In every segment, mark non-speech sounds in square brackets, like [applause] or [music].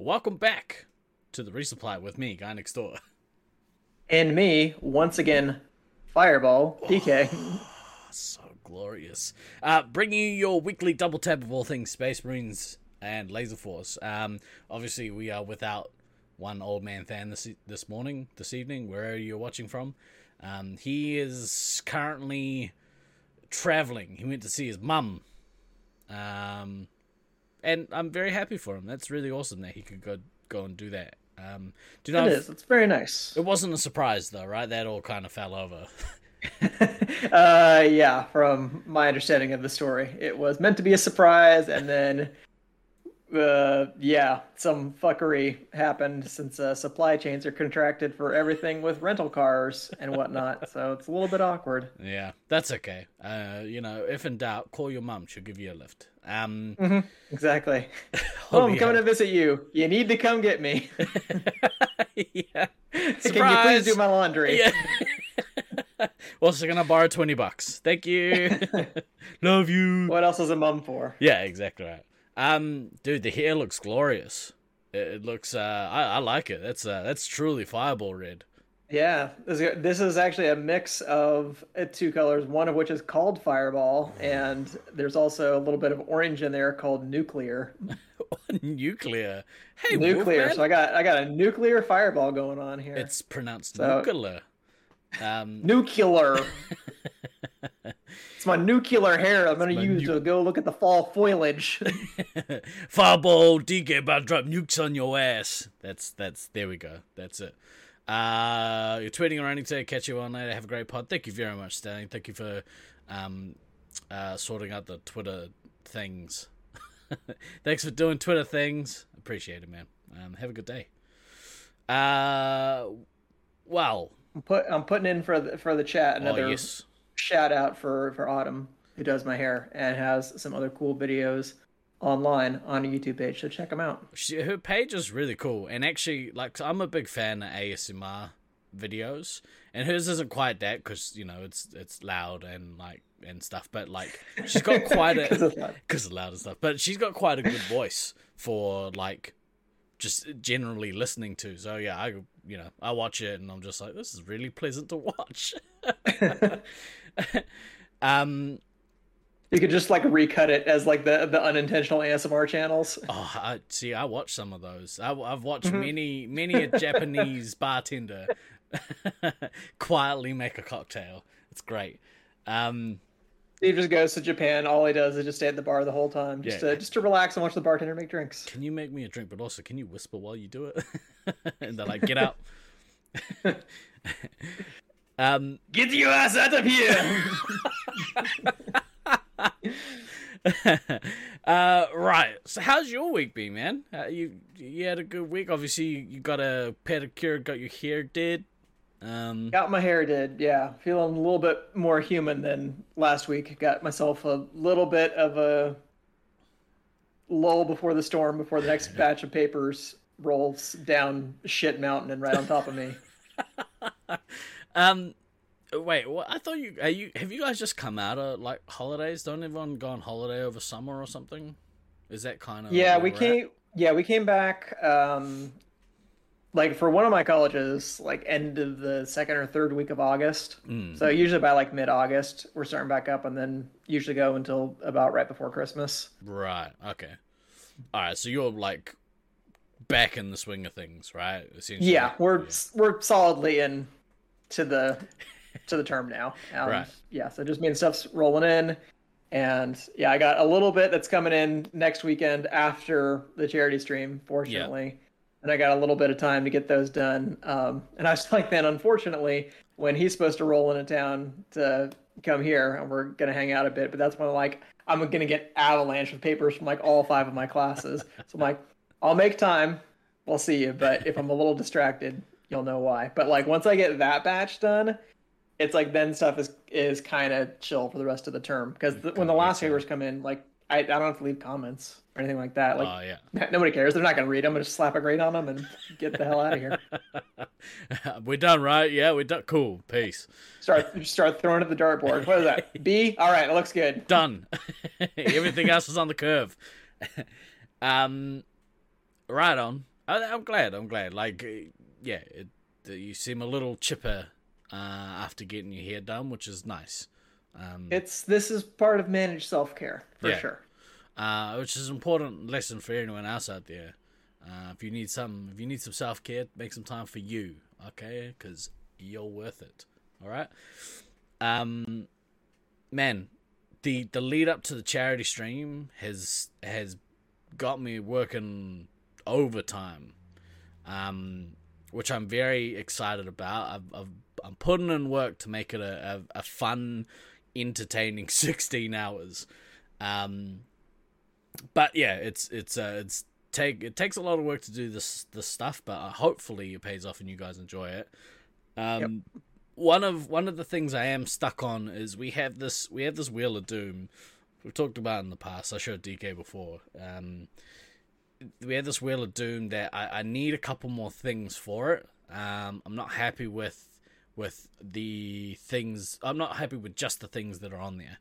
Welcome back to the resupply with me, guy next door. And me, once again, Fireball, DK. [sighs] so glorious. Uh, bringing you your weekly double tap of all things Space Marines and Laser Force. Um, obviously, we are without one old man Than this this morning, this evening, wherever you're watching from. Um, he is currently traveling. He went to see his mum. Um, and I'm very happy for him. That's really awesome that he could go go and do that. Um, do you know it is. It's very nice. It wasn't a surprise though, right? That all kind of fell over. [laughs] uh, yeah, from my understanding of the story, it was meant to be a surprise, and then, uh, yeah, some fuckery happened since uh, supply chains are contracted for everything with rental cars and whatnot. [laughs] so it's a little bit awkward. Yeah, that's okay. Uh, you know, if in doubt, call your mom; she'll give you a lift. Um, mm-hmm. exactly. [laughs] oh, I'm coming to visit you. You need to come get me. [laughs] yeah. [laughs] Surprise. Can you please do my laundry? Yeah. also gonna borrow twenty bucks. Thank you. Love you. What else is a mum for? Yeah, exactly right. Um, dude, the hair looks glorious. It, it looks. Uh, I, I like it. That's uh, that's truly fireball red. Yeah, this is actually a mix of uh, two colors, one of which is called Fireball, and there's also a little bit of orange in there called Nuclear. [laughs] nuclear. Hey, nuclear. Wolfman. So I got I got a nuclear Fireball going on here. It's pronounced so, nuclear. Um... [laughs] Nuclear. [laughs] it's my nuclear hair. I'm going to use nu- to go look at the fall foliage. Fireball, DK about to drop nukes on your ass. That's that's there we go. That's it. Uh, you're tweeting around today. Catch you on later. Have a great pod. Thank you very much, Stanley. Thank you for um, uh, sorting out the Twitter things. [laughs] Thanks for doing Twitter things. Appreciate it, man. Um, have a good day. Uh, well, I'm, put, I'm putting in for the for the chat oh, another oh, yes. shout out for for Autumn who does my hair and has some other cool videos online on a YouTube page, so check them out. She, her page is really cool, and actually, like I'm a big fan of ASMR videos, and hers isn't quite that because you know it's it's loud and like and stuff, but like she's got quite a [laughs] because of loud and stuff, but she's got quite a good voice for like just generally listening to. So yeah, I you know I watch it and I'm just like this is really pleasant to watch. [laughs] [laughs] um you could just like recut it as like the the unintentional ASMR channels. Oh, I, see, I watch some of those. I, have watched mm-hmm. many many a Japanese [laughs] bartender [laughs] quietly make a cocktail. It's great. Um, he just goes to Japan. All he does is just stay at the bar the whole time, just yeah. to just to relax and watch the bartender make drinks. Can you make me a drink? But also, can you whisper while you do it? [laughs] and they're like, "Get out." um, Get your ass out of here! [laughs] uh, right. So, how's your week been, man? Uh, you you had a good week. Obviously, you got a pedicure, got your hair did. Um, got my hair did. Yeah, feeling a little bit more human than last week. Got myself a little bit of a lull before the storm, before the next [laughs] batch of papers rolls down shit mountain and right on top of me. [laughs] um, Wait, what? I thought you are you have you guys just come out of like holidays? Don't everyone go on holiday over summer or something? Is that kind of yeah? We came at? yeah we came back um like for one of my colleges like end of the second or third week of August. Mm. So usually by like mid August we're starting back up and then usually go until about right before Christmas. Right. Okay. All right. So you're like back in the swing of things, right? Yeah, we're yeah. we're solidly in to the to the term now. Um, right. Yeah, so just mean stuff's rolling in. And yeah, I got a little bit that's coming in next weekend after the charity stream, fortunately. Yeah. And I got a little bit of time to get those done. Um, and I was [laughs] like, then unfortunately, when he's supposed to roll into town to come here and we're going to hang out a bit, but that's when like I'm going to get avalanche of papers from like all five of my classes. [laughs] so I'm like, I'll make time. We'll see you. But if I'm a little distracted, you'll know why. But like once I get that batch done, it's like then stuff is is kind of chill for the rest of the term because when the last papers come in, like I, I don't have to leave comments or anything like that. Like, uh, yeah. [laughs] nobody cares. They're not going to read them. I'm just slap a grade on them and get the hell out of here. [laughs] we're done, right? Yeah, we're done. Cool. Peace. Start start throwing at the dartboard. What is that? [laughs] B. All right, it looks good. Done. Everything else is on the curve. um, right on. I, am glad. I'm glad. Like, uh, yeah, it, you seem a little chipper uh, after getting your hair done, which is nice. Um, it's this is part of managed self care for yeah. sure. Uh, which is an important lesson for anyone else out there. Uh, if you need some, if you need some self care, make some time for you, okay? Because you're worth it. All right. Um, man, the the lead up to the charity stream has has got me working overtime, um, which I'm very excited about. I've, I've I'm putting in work to make it a, a, a fun, entertaining [laughs] 16 hours. Um, but yeah, it's it's uh, it's take it takes a lot of work to do this this stuff, but uh, hopefully it pays off and you guys enjoy it. Um, yep. one of one of the things I am stuck on is we have this we have this Wheel of Doom. We've talked about in the past. I showed DK before. Um, we had this Wheel of Doom that I, I need a couple more things for it. Um, I'm not happy with with the things. I'm not happy with just the things that are on there,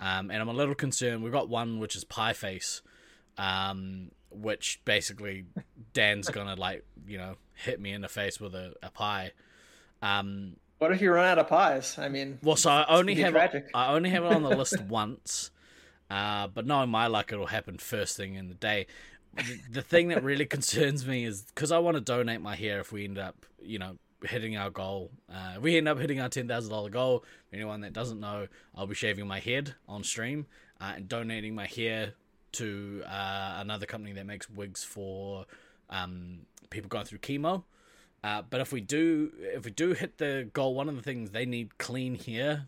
um, and I'm a little concerned. We've got one which is Pie Face, um, which basically [laughs] Dan's gonna like you know hit me in the face with a, a pie. Um, what if you run out of pies? I mean, well, so I only have it, I only have it on the list [laughs] once, uh, but knowing my luck, it'll happen first thing in the day. The, thing that really [laughs] concerns me is because I want to donate my hair if we end up, you know, hitting our goal. Uh, we end up hitting our ten thousand dollar goal, anyone that doesn't know, I'll be shaving my head on stream uh, and donating my hair to uh, another company that makes wigs for um, people going through chemo. Uh, but if we do, if we do hit the goal, one of the things they need clean hair,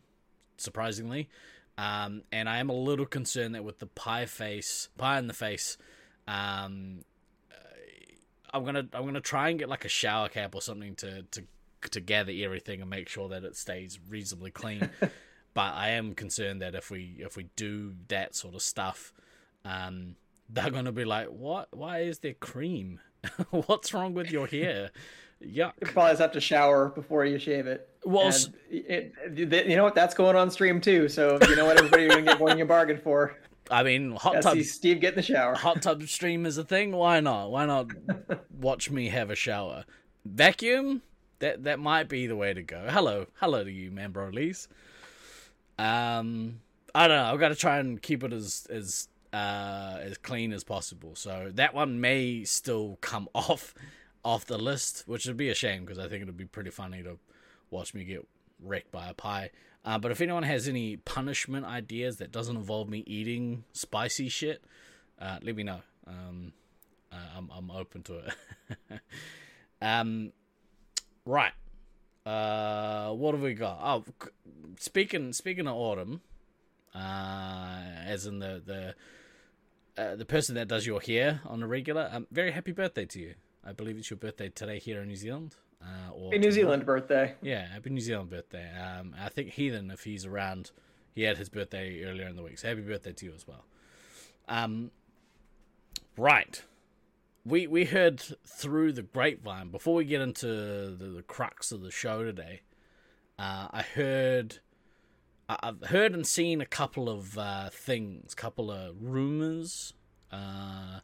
surprisingly, um, and I am a little concerned that with the pie face, pie in the face, um, uh, I'm gonna I'm gonna try and get like a shower cap or something to to to gather everything and make sure that it stays reasonably clean. [laughs] but I am concerned that if we if we do that sort of stuff, um, they're gonna be like, "What? Why is there cream? [laughs] What's wrong with your hair?" Yuck. You probably have to shower before you shave it. Well, it, it, you know what? That's going on stream too. So you know what? Everybody gonna get one you bargain for. I mean, hot tub. Steve get in the shower. Hot tub stream is a thing. Why not? Why not [laughs] watch me have a shower? Vacuum. That that might be the way to go. Hello, hello to you, man, bro, Lees. Um, I don't know. I've got to try and keep it as as uh, as clean as possible. So that one may still come [laughs] off off the list, which would be a shame because I think it would be pretty funny to watch me get wrecked by a pie. Uh, but if anyone has any punishment ideas that doesn't involve me eating spicy shit, uh, let me know. Um, uh, I'm I'm open to it. [laughs] um, right. Uh, what have we got? Oh, speaking speaking of autumn, uh, as in the the uh, the person that does your hair on a regular, um, very happy birthday to you. I believe it's your birthday today here in New Zealand. Uh, or happy New Zealand birthday. Yeah, happy New Zealand birthday. Um, I think Heathen, if he's around, he had his birthday earlier in the week. So happy birthday to you as well. Um, right. We we heard through the grapevine before we get into the, the crux of the show today. Uh, I heard I've heard and seen a couple of uh, things, couple of rumors uh,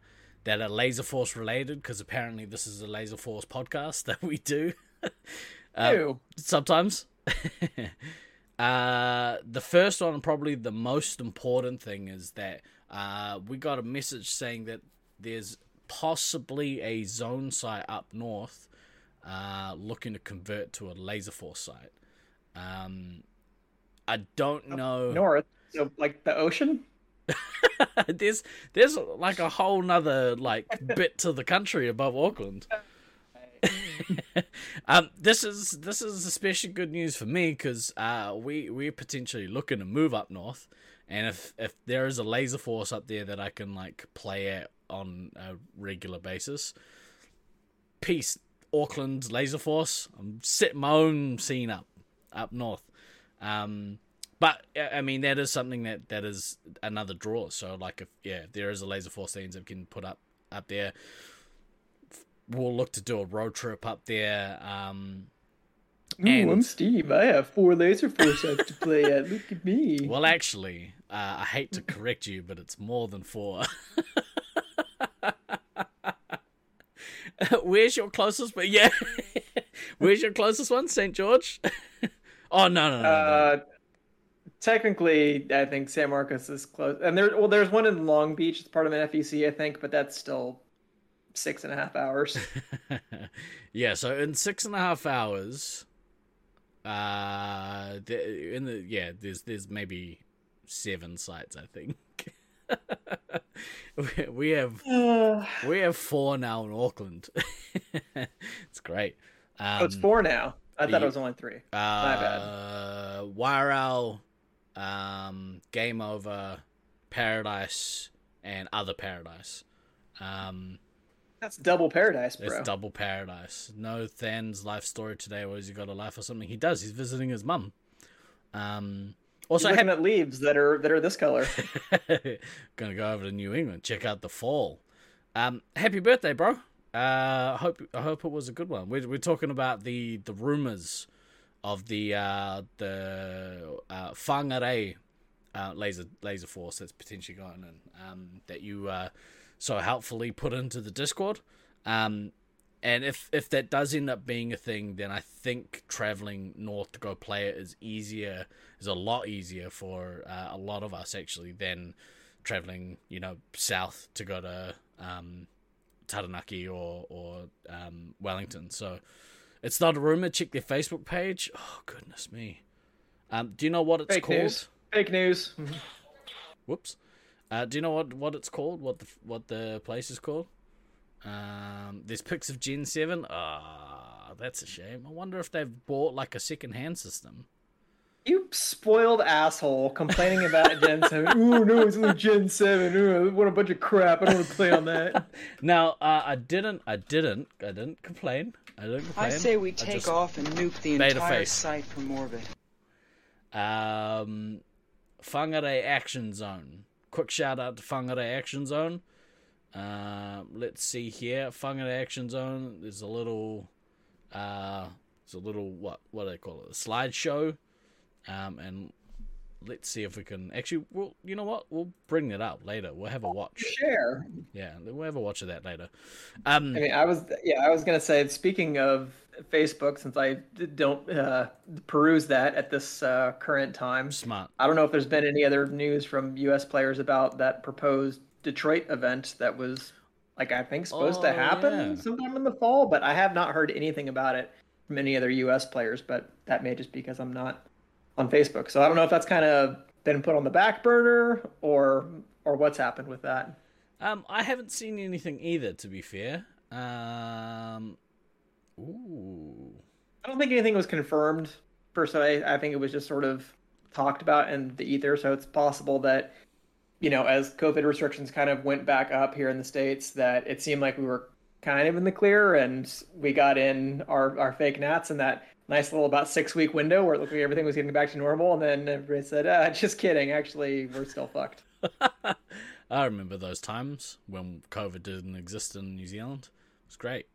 that are Laser Force related, because apparently this is a Laser Force podcast [laughs] that we do. [laughs] uh, sometimes. [laughs] uh, the first one, probably the most important thing, is that uh, we got a message saying that there's possibly a zone site up north uh, looking to convert to a Laser Force site. Um, I don't know. North, so like the ocean. [laughs] there's there's like a whole nother like bit to the country above Auckland. [laughs] um, this is this is especially good news for me because uh, we we're potentially looking to move up north, and if if there is a laser force up there that I can like play at on a regular basis, peace Auckland's laser force. I'm setting my own scene up up north. Um, but I mean that is something that that is another draw. So like if yeah, if there is a laser force scenes that can put up up there. We'll look to do a road trip up there. Um, and... Ooh, I'm Steve. I have four laser force to play at. Look at me. Well, actually, uh, I hate to correct you, but it's more than four. Where's your closest? But yeah, where's your closest one? [laughs] [laughs] St. George. [laughs] oh no no no. Uh, no. Technically, I think San Marcos is close, and there. Well, there's one in Long Beach. It's part of an FEC, I think, but that's still six and a half hours. [laughs] yeah, so in six and a half hours, uh, in the yeah, there's there's maybe seven sites, I think. [laughs] we have [sighs] we have four now in Auckland. [laughs] it's great. Um, oh, it's four now. I thought it was only three. Uh, My bad. Uh, Wairau, um, Game Over, Paradise, and Other Paradise. Um, that's double paradise, bro. It's double paradise. No Than's life story today was he got a life or something. He does. He's visiting his mum. Um, also, looking at leaves that are that are this color. [laughs] Gonna go over to New England, check out the fall. Um, happy birthday, bro. Uh, hope I hope it was a good one. We're, we're talking about the the rumors of the uh, the uh, Whangarei uh, laser laser force that's potentially going in. Um, that you uh, so helpfully put into the Discord. Um, and if if that does end up being a thing, then I think traveling north to go play it is easier, is a lot easier for uh, a lot of us actually than traveling, you know, south to go to um, Taranaki or or um, Wellington. So it's not a rumor. Check their Facebook page. Oh goodness me. Um, do you know what it's Fake called? News. Fake news. [laughs] Whoops. Uh, do you know what, what it's called? What the what the place is called? Um, there's pics of Gen Seven. Ah, oh, that's a shame. I wonder if they've bought like a second hand system. You spoiled asshole complaining about Gen 7. [laughs] Ooh, no, it's only Gen 7. Ooh, what a bunch of crap. I don't want to play on that. [laughs] now, uh, I didn't, I didn't, I didn't complain. I didn't complain. I say we take off and nuke the entire site from orbit. Um, Whangarei Action Zone quick shout out to Whangarei Action Zone. Uh, let's see here, Whangarei Action Zone. There's a little, uh, it's a little what what do they call it? A slideshow, um, and let's see if we can actually. Well, you know what? We'll bring it up later. We'll have a watch. Share. Yeah, we'll have a watch of that later. Um, I mean, I was yeah, I was gonna say. Speaking of Facebook, since I don't uh, peruse that at this uh, current time, smart. I don't know if there's been any other news from U.S. players about that proposed Detroit event that was like I think supposed oh, to happen yeah. sometime in the fall, but I have not heard anything about it from any other U.S. players. But that may just be because I'm not on Facebook. So I don't know if that's kind of been put on the back burner or or what's happened with that. Um, I haven't seen anything either. To be fair, um, ooh, I don't think anything was confirmed per se. I think it was just sort of talked about in the ether. So it's possible that you know, as COVID restrictions kind of went back up here in the states, that it seemed like we were kind of in the clear and we got in our our fake nats and that nice little about six week window where it looked like everything was getting back to normal, and then everybody said, ah, [laughs] "Just kidding. Actually, we're still fucked." [laughs] I remember those times when COVID didn't exist in New Zealand. It was great.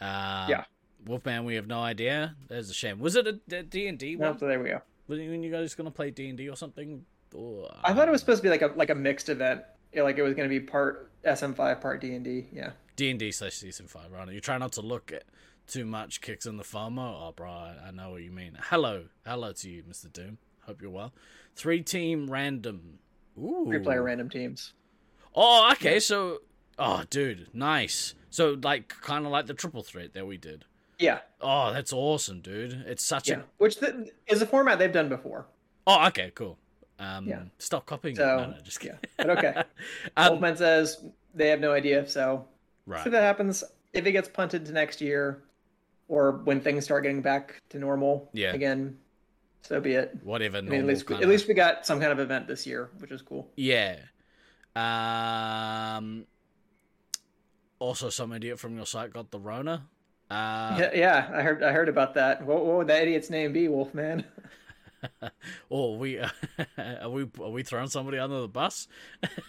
Uh, yeah. Wolfman, we have no idea. There's a shame. Was it a D and D one? so there we go. When you guys going to play D and D or something? Or, I thought it was supposed to be like a like a mixed event. Yeah, like it was going to be part SM5, part D and D. Yeah. D and D slash season five, right? You try not to look at too much kicks in the FOMO. Oh, bro, I know what you mean. Hello, hello to you, Mr. Doom. Hope you're well. Three team random. Ooh. Three player random teams. Oh, okay. So, oh, dude, nice. So, like, kind of like the triple threat that we did. Yeah. Oh, that's awesome, dude. It's such yeah. a which the, is a format they've done before. Oh, okay, cool. Um, yeah. Stop copying. So, no, no, just kidding. Yeah. But okay. [laughs] um, Wolfman says they have no idea. So, right. so that happens. If it gets punted to next year, or when things start getting back to normal yeah. again, so be it. Whatever. I mean, at least, at least we got some kind of event this year, which is cool. Yeah. Um. Also, some idiot from your site got the Rona. Uh, yeah, yeah, I heard. I heard about that. What, what would that idiot's name be, Wolfman? [laughs] [laughs] oh, we uh, [laughs] are we are we throwing somebody under the bus?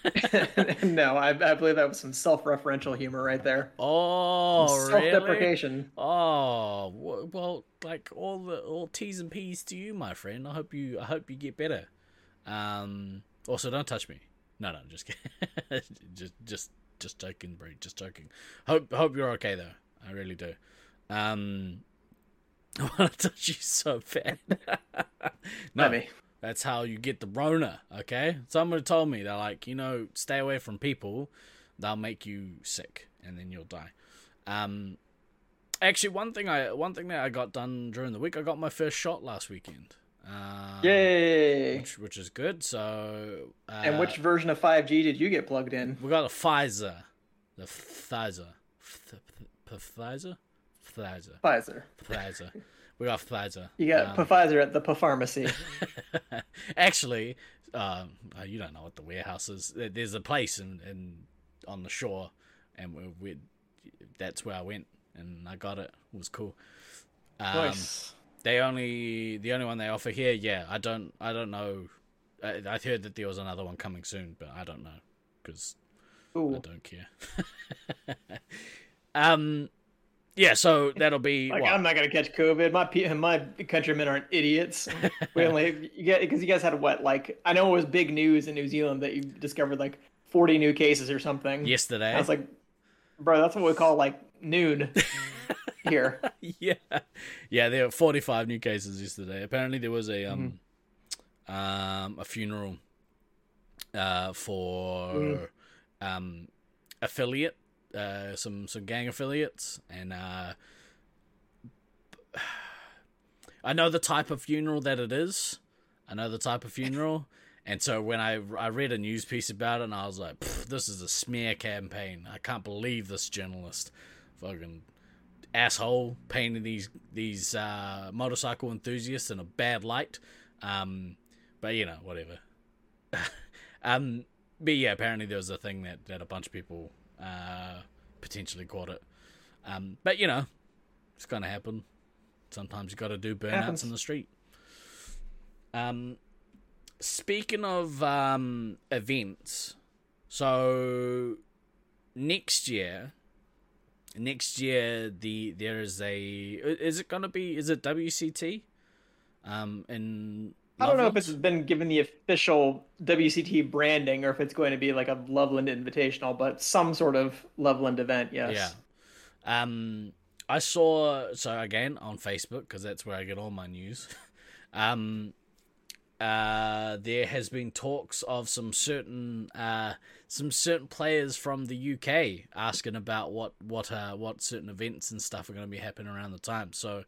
[laughs] no, I, I believe that was some self-referential humor right there. Oh, self-deprecation. Really? Oh, well, like all the all T's and P's to you, my friend. I hope you I hope you get better. Um. Also, don't touch me. No, no, just kidding. just just just joking, bro. Just joking. Hope hope you're okay though. I really do. Um, [laughs] I want to touch you so bad. no, me. that's how you get the Rona. Okay, someone told me they're like, you know, stay away from people. They'll make you sick, and then you'll die. Um, actually, one thing I one thing that I got done during the week, I got my first shot last weekend. Um, Yay! Which, which is good. So, uh, and which version of 5G did you get plugged in? we got a Pfizer, the Pfizer, Pfizer, Pfizer, Pfizer. Pfizer. We got Pfizer. You got Um, Pfizer at the pharmacy. [laughs] Actually, um, uh, you don't know what the warehouse is. There's a place in, in on the shore, and we, we that's where I went, and I got it. It was cool. Um, nice. They only the only one they offer here. Yeah, I don't I don't know. I, I heard that there was another one coming soon, but I don't know because I don't care. [laughs] um, yeah. So that'll be Like? I'm not gonna catch COVID. My my countrymen aren't idiots. [laughs] We only you get because you guys had what like I know it was big news in New Zealand that you discovered like 40 new cases or something. yesterday. I was like, bro, that's what we call like noon [laughs] here. yeah, yeah. There were 45 new cases yesterday. Apparently, there was a um, um, a funeral, uh, for Mm. um, affiliate, uh, some some gang affiliates, and uh, I know the type of funeral that it is. I know the type of funeral. [laughs] And so when I, I read a news piece about it, and I was like, "This is a smear campaign. I can't believe this journalist, fucking asshole, painting these these uh, motorcycle enthusiasts in a bad light." Um, but you know, whatever. [laughs] um, but yeah, apparently there was a thing that, that a bunch of people uh, potentially caught it. Um, but you know, it's gonna happen. Sometimes you got to do burnouts in the street. Um, speaking of um events, so next year, next year the there is a is it gonna be is it WCT? Um, in I don't know if it's been given the official WCT branding or if it's going to be like a Loveland Invitational, but some sort of Loveland event. Yes. Yeah. Um, I saw so again on Facebook because that's where I get all my news. [laughs] um, uh, there has been talks of some certain uh some certain players from the UK asking about what what uh what certain events and stuff are going to be happening around the time. So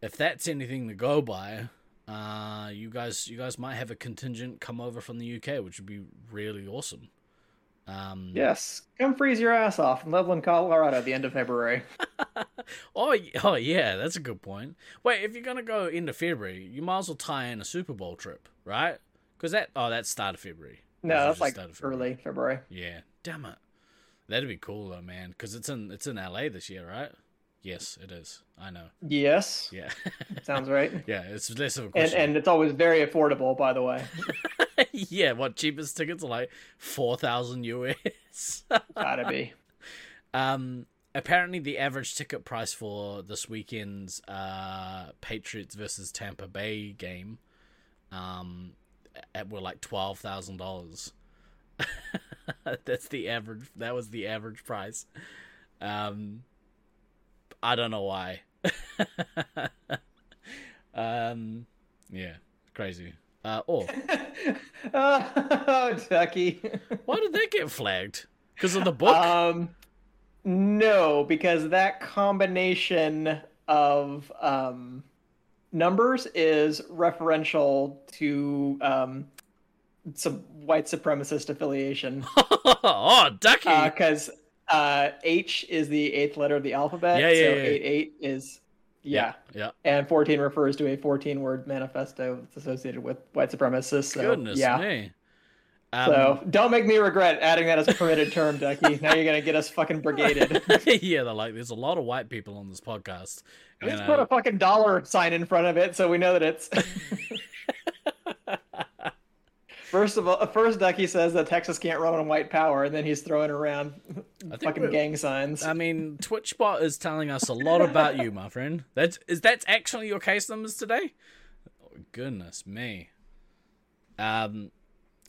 if that's anything to go by, uh, you guys you guys might have a contingent come over from the UK, which would be really awesome. Um, Yes. Come freeze your ass off in Loveland, Colorado at the end of February. [laughs] Oh, oh yeah, that's a good point. Wait, if you're gonna go into February, you might as well tie in a Super Bowl trip, right? Because that oh, that's start of February. No, That's that's like February. early February. Yeah, damn it, that'd be cool though, man. Because it's in it's in LA this year, right? Yes, it is. I know. Yes. Yeah, [laughs] Sounds right. [laughs] yeah. It's less of a And question. and it's always very affordable, by the way. [laughs] yeah, what cheapest tickets are like four thousand US. Gotta be. Um, apparently, the average ticket price for this weekend's uh, Patriots versus Tampa Bay game, um, at, were like twelve thousand dollars. That's the average. That was the average price. Um, I don't know why. [laughs] um, yeah, crazy. Uh, [laughs] oh, oh, Ducky. why did that get flagged? Because of the [laughs] book. Um, no, because that combination of um, numbers is referential to um, some white supremacist affiliation. oh, Ducky. Because uh, H is the eighth letter of the alphabet. Yeah, yeah, so yeah. eight eight is yeah. yeah. And 14 refers to a 14 word manifesto that's associated with white supremacists. So, Goodness yeah. me. Um, So don't make me regret adding that as a permitted term, Ducky. Now you're gonna get us fucking brigaded. [laughs] yeah, they're like, there's a lot of white people on this podcast. Let's put uh, a fucking dollar sign in front of it so we know that it's. [laughs] first of all, first Ducky says that Texas can't run on white power, and then he's throwing around think fucking gang signs. I mean, TwitchBot is telling us a lot about you, my friend. That's is that's actually your case numbers today? Oh, goodness me. Um,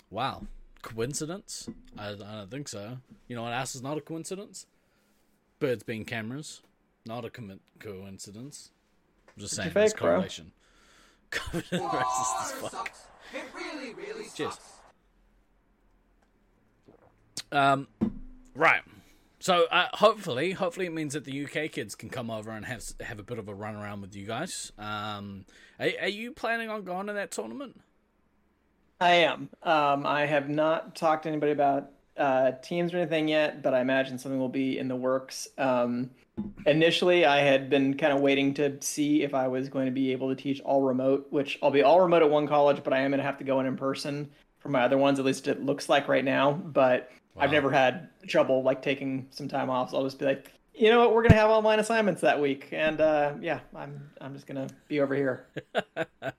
wow, coincidence? I, I don't think so. You know what else is not a coincidence? birds being cameras. Not a co- coincidence. I'm just saying, fake, correlation. [laughs] Covered in racist as fuck. It really, really Cheers. sucks. Um, right. So uh, hopefully, hopefully it means that the UK kids can come over and have have a bit of a run around with you guys. Um, are, are you planning on going to that tournament? I am. Um, I have not talked to anybody about uh, teams or anything yet, but I imagine something will be in the works. Um, initially, I had been kind of waiting to see if I was going to be able to teach all remote, which I'll be all remote at one college, but I am going to have to go in in person for my other ones. At least it looks like right now. But I've never had trouble like taking some time off, so I'll just be like, you know what, we're gonna have online assignments that week, and uh, yeah, I'm I'm just gonna be over here. [laughs] I,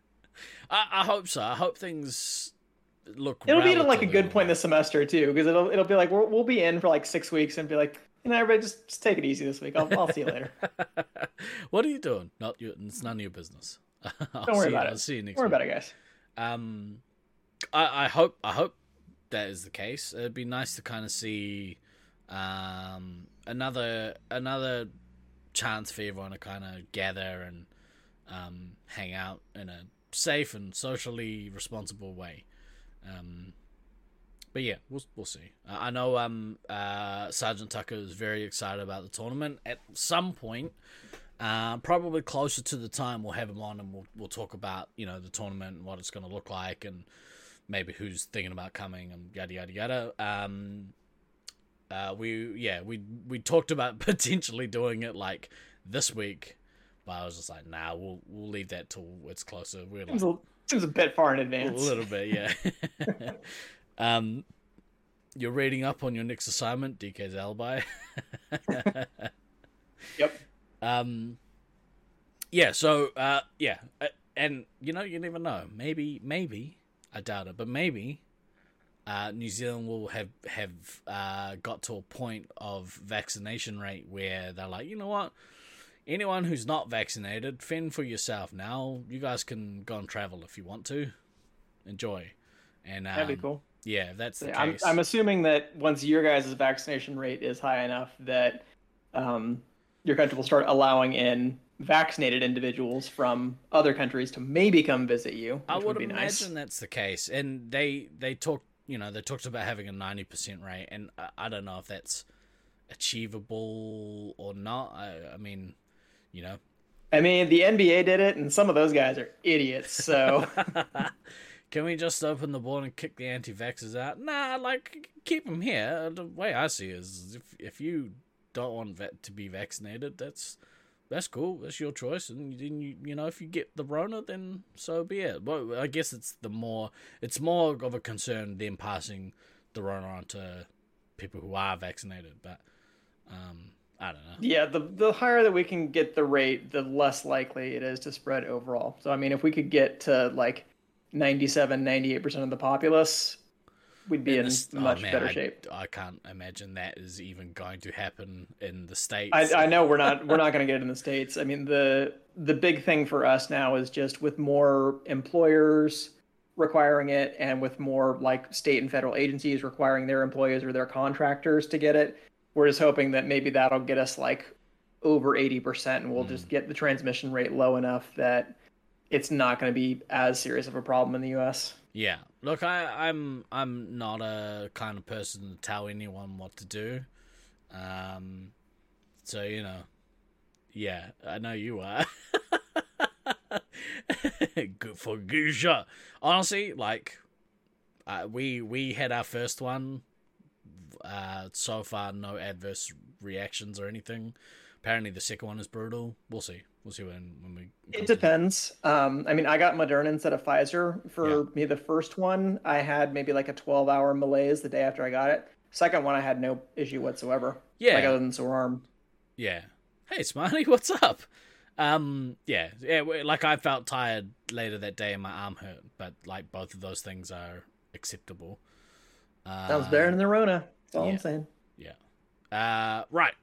I hope so. I hope things look. It'll be at like a good point this semester too, because it'll it'll be like we'll we'll be in for like six weeks and be like, you know, everybody just, just take it easy this week. I'll I'll see you later. [laughs] what are you doing? Not your. It's none of your business. [laughs] Don't worry see you- about I'll see you next Don't worry week. about it, guys. Um, I, I hope I hope that is the case. It'd be nice to kind of see um, another another chance for everyone to kind of gather and um, hang out in a safe and socially responsible way. Um, but yeah, we'll we'll see. Uh, I know um uh Sergeant Tucker is very excited about the tournament. At some point, uh, probably closer to the time, we'll have him on and we'll we'll talk about you know the tournament and what it's going to look like and maybe who's thinking about coming and yada yada yada. Um, uh, we yeah we we talked about [laughs] potentially doing it like this week, but I was just like, nah, we'll we'll leave that till it's closer. We're like, Seems a, seems a bit far in advance. a little bit, yeah. [laughs] [laughs] um, you're reading up on your next assignment, DK's [laughs] alibi. Yep. Um, yeah. So, uh, yeah, uh, and you know, you never know. Maybe, maybe I doubt it, but maybe uh, New Zealand will have have uh, got to a point of vaccination rate where they're like, you know what, anyone who's not vaccinated, fend for yourself. Now you guys can go and travel if you want to. Enjoy, and um, That'd be cool. Yeah, that's the I'm, case. I'm assuming that once your guys' vaccination rate is high enough that um, your country will start allowing in vaccinated individuals from other countries to maybe come visit you, which I would, would be imagine nice. that's the case, and they they talked, you know, they talked about having a ninety percent rate, and I, I don't know if that's achievable or not. I, I mean, you know, I mean, the NBA did it, and some of those guys are idiots. So [laughs] can we just open the border and kick the anti-vaxxers out? Nah, like keep them here. The way I see it is, if if you don't want to be vaccinated, that's that's cool. That's your choice, and then you you know if you get the Rona, then so be it. But I guess it's the more it's more of a concern them passing the Rona on to people who are vaccinated. But um, I don't know. yeah, the the higher that we can get the rate, the less likely it is to spread overall. So I mean, if we could get to like 97, 98 percent of the populace, we'd be in, this- oh, much man, better I, shape. I can't imagine that is even going to happen in the states. I, I know we're not we're not going to get it in the states. I mean the the big thing for us now is just with more employers requiring it and with more like state and federal agencies requiring their employees or their contractors to get it. We're just hoping that maybe that'll get us like over 80% and we'll hmm. just get the transmission rate low enough that it's not going to be as serious of a problem in the US. Yeah. Look, I, I'm I'm not a kind of person to tell anyone what to do. Um so you know. Yeah, I know you are. [laughs] Good for Gusha. Honestly, like uh, we we had our first one. Uh so far no adverse reactions or anything. Apparently the second one is brutal. We'll see. We'll see when when we It depends. Um, I mean, I got Moderna instead of Pfizer. For Yeah. me, the first one, I had maybe like a 12 hour malaise the day after I got it. Second one, I had no issue whatsoever. Yeah. Like other than sore arm. Yeah. Hey, Smarty, [laughs] what's up? Um, yeah, yeah. Like I felt tired later that day, and my arm hurt, but like both of those things are acceptable. Uh, that was better than the Rona. That's all yeah. I'm saying. Yeah. Uh, right.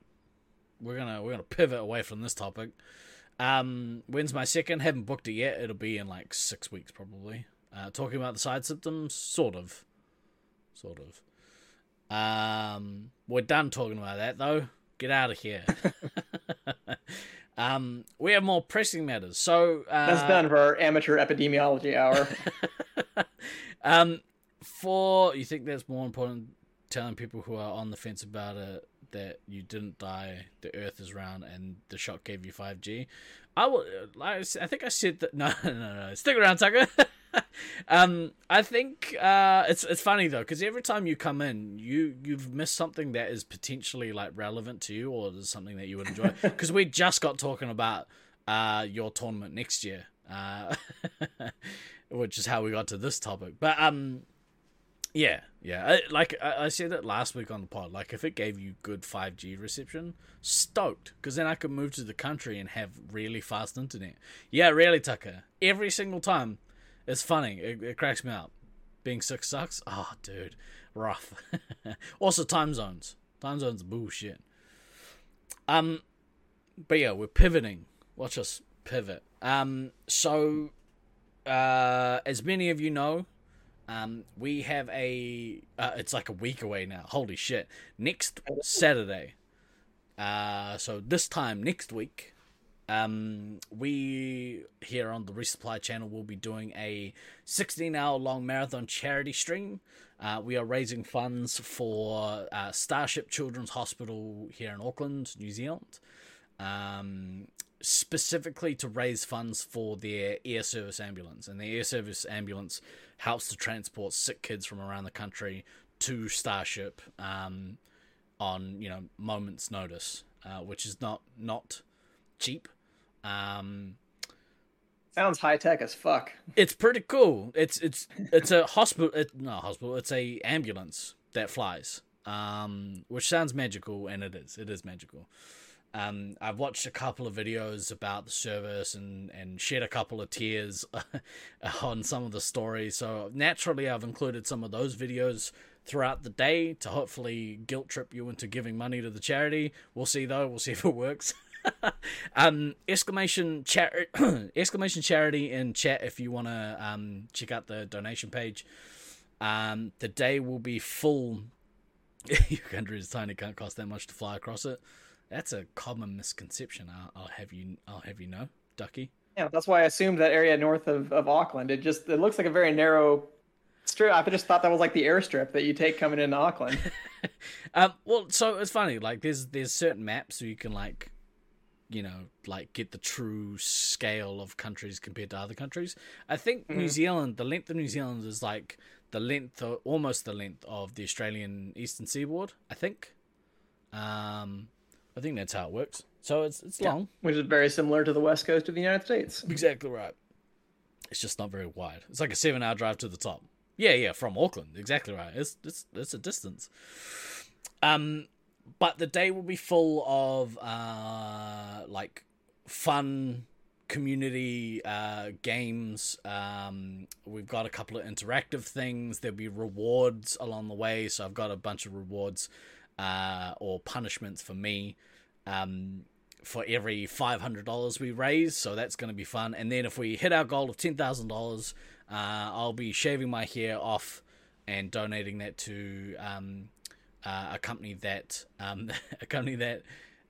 We're gonna we're gonna pivot away from this topic. Um, when's my second? Haven't booked it yet. It'll be in like six weeks probably. Uh, talking about the side symptoms, sort of, sort of. Um, we're done talking about that though. Get out of here. [laughs] um, we have more pressing matters. So uh, that's done for our amateur epidemiology hour. [laughs] um, for you think that's more important telling people who are on the fence about it that you didn't die, the Earth is round, and the shot gave you five G. I will. I, I think I said that. [laughs] No, no, no. Stick around, Tucker. [laughs] um, I think uh, it's it's funny though because every time you come in, you you've missed something that is potentially like relevant to you, or is something that you would enjoy. [laughs] Because we just got talking about uh, your tournament next year, uh, which is how we got to this topic. But um, yeah, yeah. I, like I, I said that last week on the pod. Like if it gave you good five G reception, stoked because then I could move to the country and have really fast internet. Yeah, really, Tucker. Every single time it's funny. It, it cracks me up. Being sick sucks. Oh, dude, rough. [laughs] also, time zones. Time zones bullshit. Um, but yeah, we're pivoting. Watch us pivot. Um, so, uh, as many of you know, um, we have a. Uh, it's like a week away now. Holy shit! Next Saturday. Uh, so this time next week, um, we here on the Resupply channel will be doing a 16 hour long marathon charity stream. Uh, we are raising funds for uh, Starship Children's Hospital here in Auckland, New Zealand, um, specifically to raise funds for their air service ambulance. And the air service ambulance helps to transport sick kids from around the country to Starship um, on you know moments' notice, uh, which is not not cheap. Um, Sounds high tech as fuck. It's pretty cool. It's it's it's a hospital. It, not hospital. It's a ambulance that flies. Um, which sounds magical, and it is. It is magical. Um, I've watched a couple of videos about the service and, and shed a couple of tears [laughs] on some of the stories. So naturally, I've included some of those videos throughout the day to hopefully guilt trip you into giving money to the charity. We'll see though. We'll [laughs] see if it works. [laughs] um, exclamation chat, [coughs] exclamation charity in chat if you want to um, check out the donation page. Um, the day will be full. Your country is tiny; can't cost that much to fly across it. That's a common misconception. I'll, I'll have you. I'll have you know, Ducky. Yeah, that's why I assumed that area north of, of Auckland. It just it looks like a very narrow strip. I just thought that was like the airstrip that you take coming into Auckland. [laughs] um, well, so it's funny. Like there's there's certain maps where you can like you know, like get the true scale of countries compared to other countries. I think mm-hmm. New Zealand, the length of New Zealand is like the length, of, almost the length of the Australian eastern seaboard. I think. Um, I think that's how it works. So it's it's long, which is very similar to the west coast of the United States. Exactly right. It's just not very wide. It's like a seven-hour drive to the top. Yeah, yeah, from Auckland. Exactly right. It's it's it's a distance. Um, but the day will be full of uh, like fun community uh, games. Um, we've got a couple of interactive things. There'll be rewards along the way. So I've got a bunch of rewards uh, or punishments for me um, for every five hundred dollars we raise. So that's going to be fun. And then if we hit our goal of ten thousand uh, dollars, I'll be shaving my hair off and donating that to um, uh, a company that um, [laughs] a company that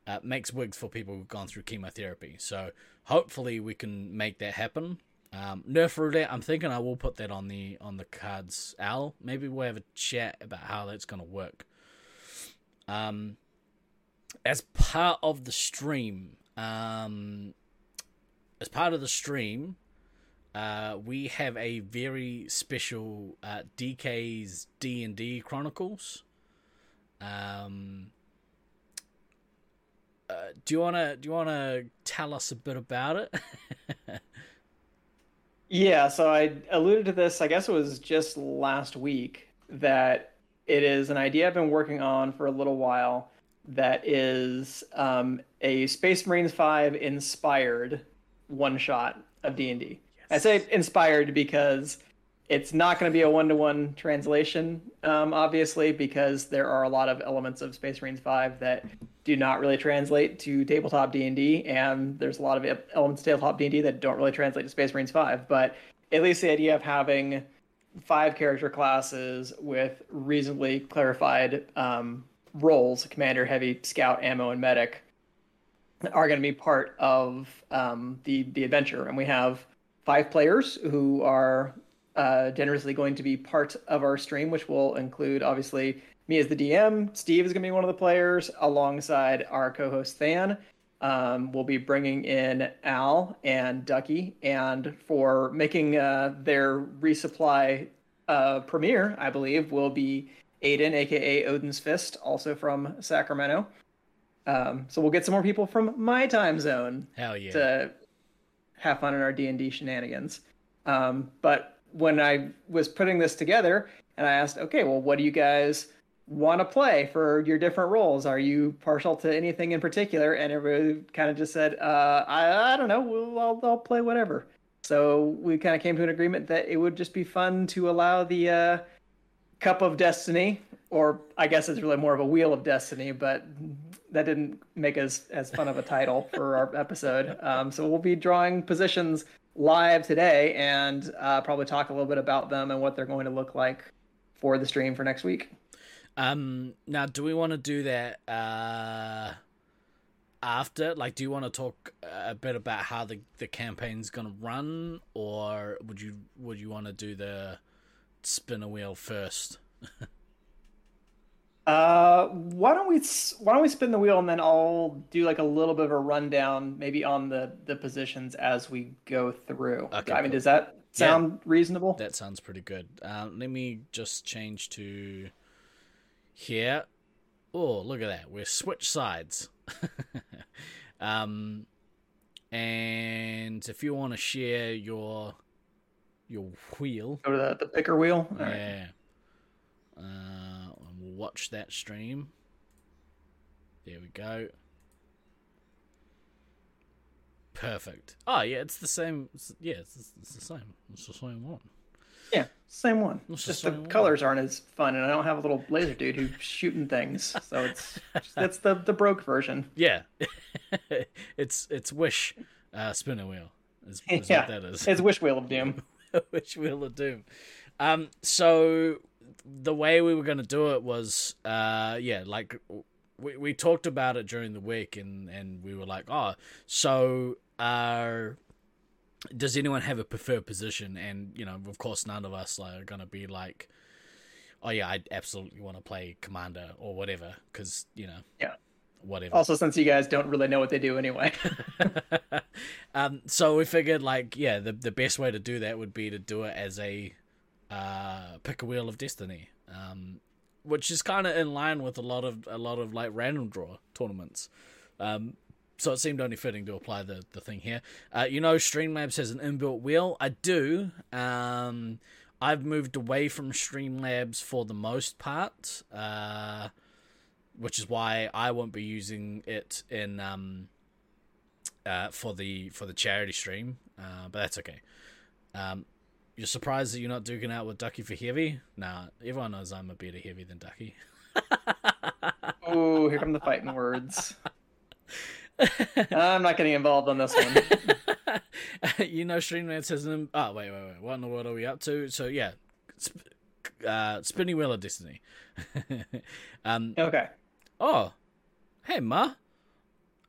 uh, makes wigs for people who've gone through chemotherapy. So hopefully we can make that happen. Um, Nerf roulette. I'm thinking I will put that on the on the cards. Al, maybe we'll have a chat about how that's going to work. Um, as part of the stream, um, as part of the stream, uh, we have a very special uh, DK's D and D Chronicles. Um, uh, do you wanna do you wanna tell us a bit about it? [laughs] yeah, so I alluded to this. I guess it was just last week that it is an idea I've been working on for a little while. That is um, a Space Marines Five inspired one shot of D and D. I say inspired because it's not going to be a one-to-one translation um, obviously because there are a lot of elements of space marines 5 that do not really translate to tabletop d&d and there's a lot of elements of tabletop d&d that don't really translate to space marines 5 but at least the idea of having five character classes with reasonably clarified um, roles commander, heavy, scout, ammo, and medic are going to be part of um, the, the adventure. And we have five players who are uh, generously going to be part of our stream, which will include obviously me as the DM. Steve is going to be one of the players alongside our co host Than. Um, we'll be bringing in Al and Ducky, and for making uh, their resupply uh, premiere, I believe, will be Aiden, aka Odin's Fist, also from Sacramento. Um, so we'll get some more people from my time zone. Hell yeah! To have fun in our D and D shenanigans. Um, but when I was putting this together, and I asked, okay, well, what do you guys want to play for your different roles? Are you partial to anything in particular? And everybody kind of just said, uh, I, I don't know. We'll, I'll, I'll play whatever. So we kind of came to an agreement that it would just be fun to allow the uh, Cup of Destiny, or I guess it's really more of a Wheel of Destiny, but that didn't make as as fun of a title [laughs] for our episode. Um, so we'll be drawing positions live today and uh, probably talk a little bit about them and what they're going to look like for the stream for next week. Um, now, do we want to do that uh, after? Like, do you want to talk a bit about how the the campaign's going to run, or would you would you want to do the spin a wheel first? [laughs] uh, why don't we why don't we spin the wheel and then I'll do like a little bit of a rundown, maybe on the the positions as we go through. Okay, I mean, does that sound yeah, reasonable? That sounds pretty good. Um, let me just change to here. Oh, look at that. We're switch sides. [laughs] um, and if you want to share your your wheel, go to the, the picker wheel. All yeah. Right. Uh, we'll watch that stream. There we go. Perfect. Oh yeah, it's the same. It's, yeah, it's, it's the same. It's the same one. Same one. It's just the one. colors aren't as fun, and I don't have a little laser dude who's shooting things, so it's that's the the broke version. Yeah, [laughs] it's it's Wish uh, spinner wheel. Is, is [laughs] yeah, that is. It's Wish Wheel of Doom. [laughs] Wish Wheel of Doom. Um, so the way we were going to do it was, uh, yeah, like we we talked about it during the week, and and we were like, oh, so uh does anyone have a preferred position? And you know, of course, none of us are gonna be like, oh yeah, I absolutely want to play commander or whatever, because you know, yeah, whatever. Also, since you guys don't really know what they do anyway. [laughs] [laughs] um, so we figured, like, yeah, the the best way to do that would be to do it as a uh, pick a wheel of destiny, um, which is kind of in line with a lot of a lot of like random draw tournaments. Um, so it seemed only fitting to apply the, the thing here. Uh, you know, Streamlabs has an inbuilt wheel. I do. Um, I've moved away from Streamlabs for the most part, uh, which is why I won't be using it in um, uh, for the for the charity stream. Uh, but that's okay. Um, you're surprised that you're not duking out with Ducky for heavy? Nah, everyone knows I'm a better heavy than Ducky. [laughs] oh, here come the fighting words. [laughs] I'm not getting involved on this one. [laughs] you know, Streamland says, "Oh wait, wait, wait. What in the world are we up to?" So yeah, sp- uh, spinning wheel of destiny. [laughs] um, okay. Oh, hey ma.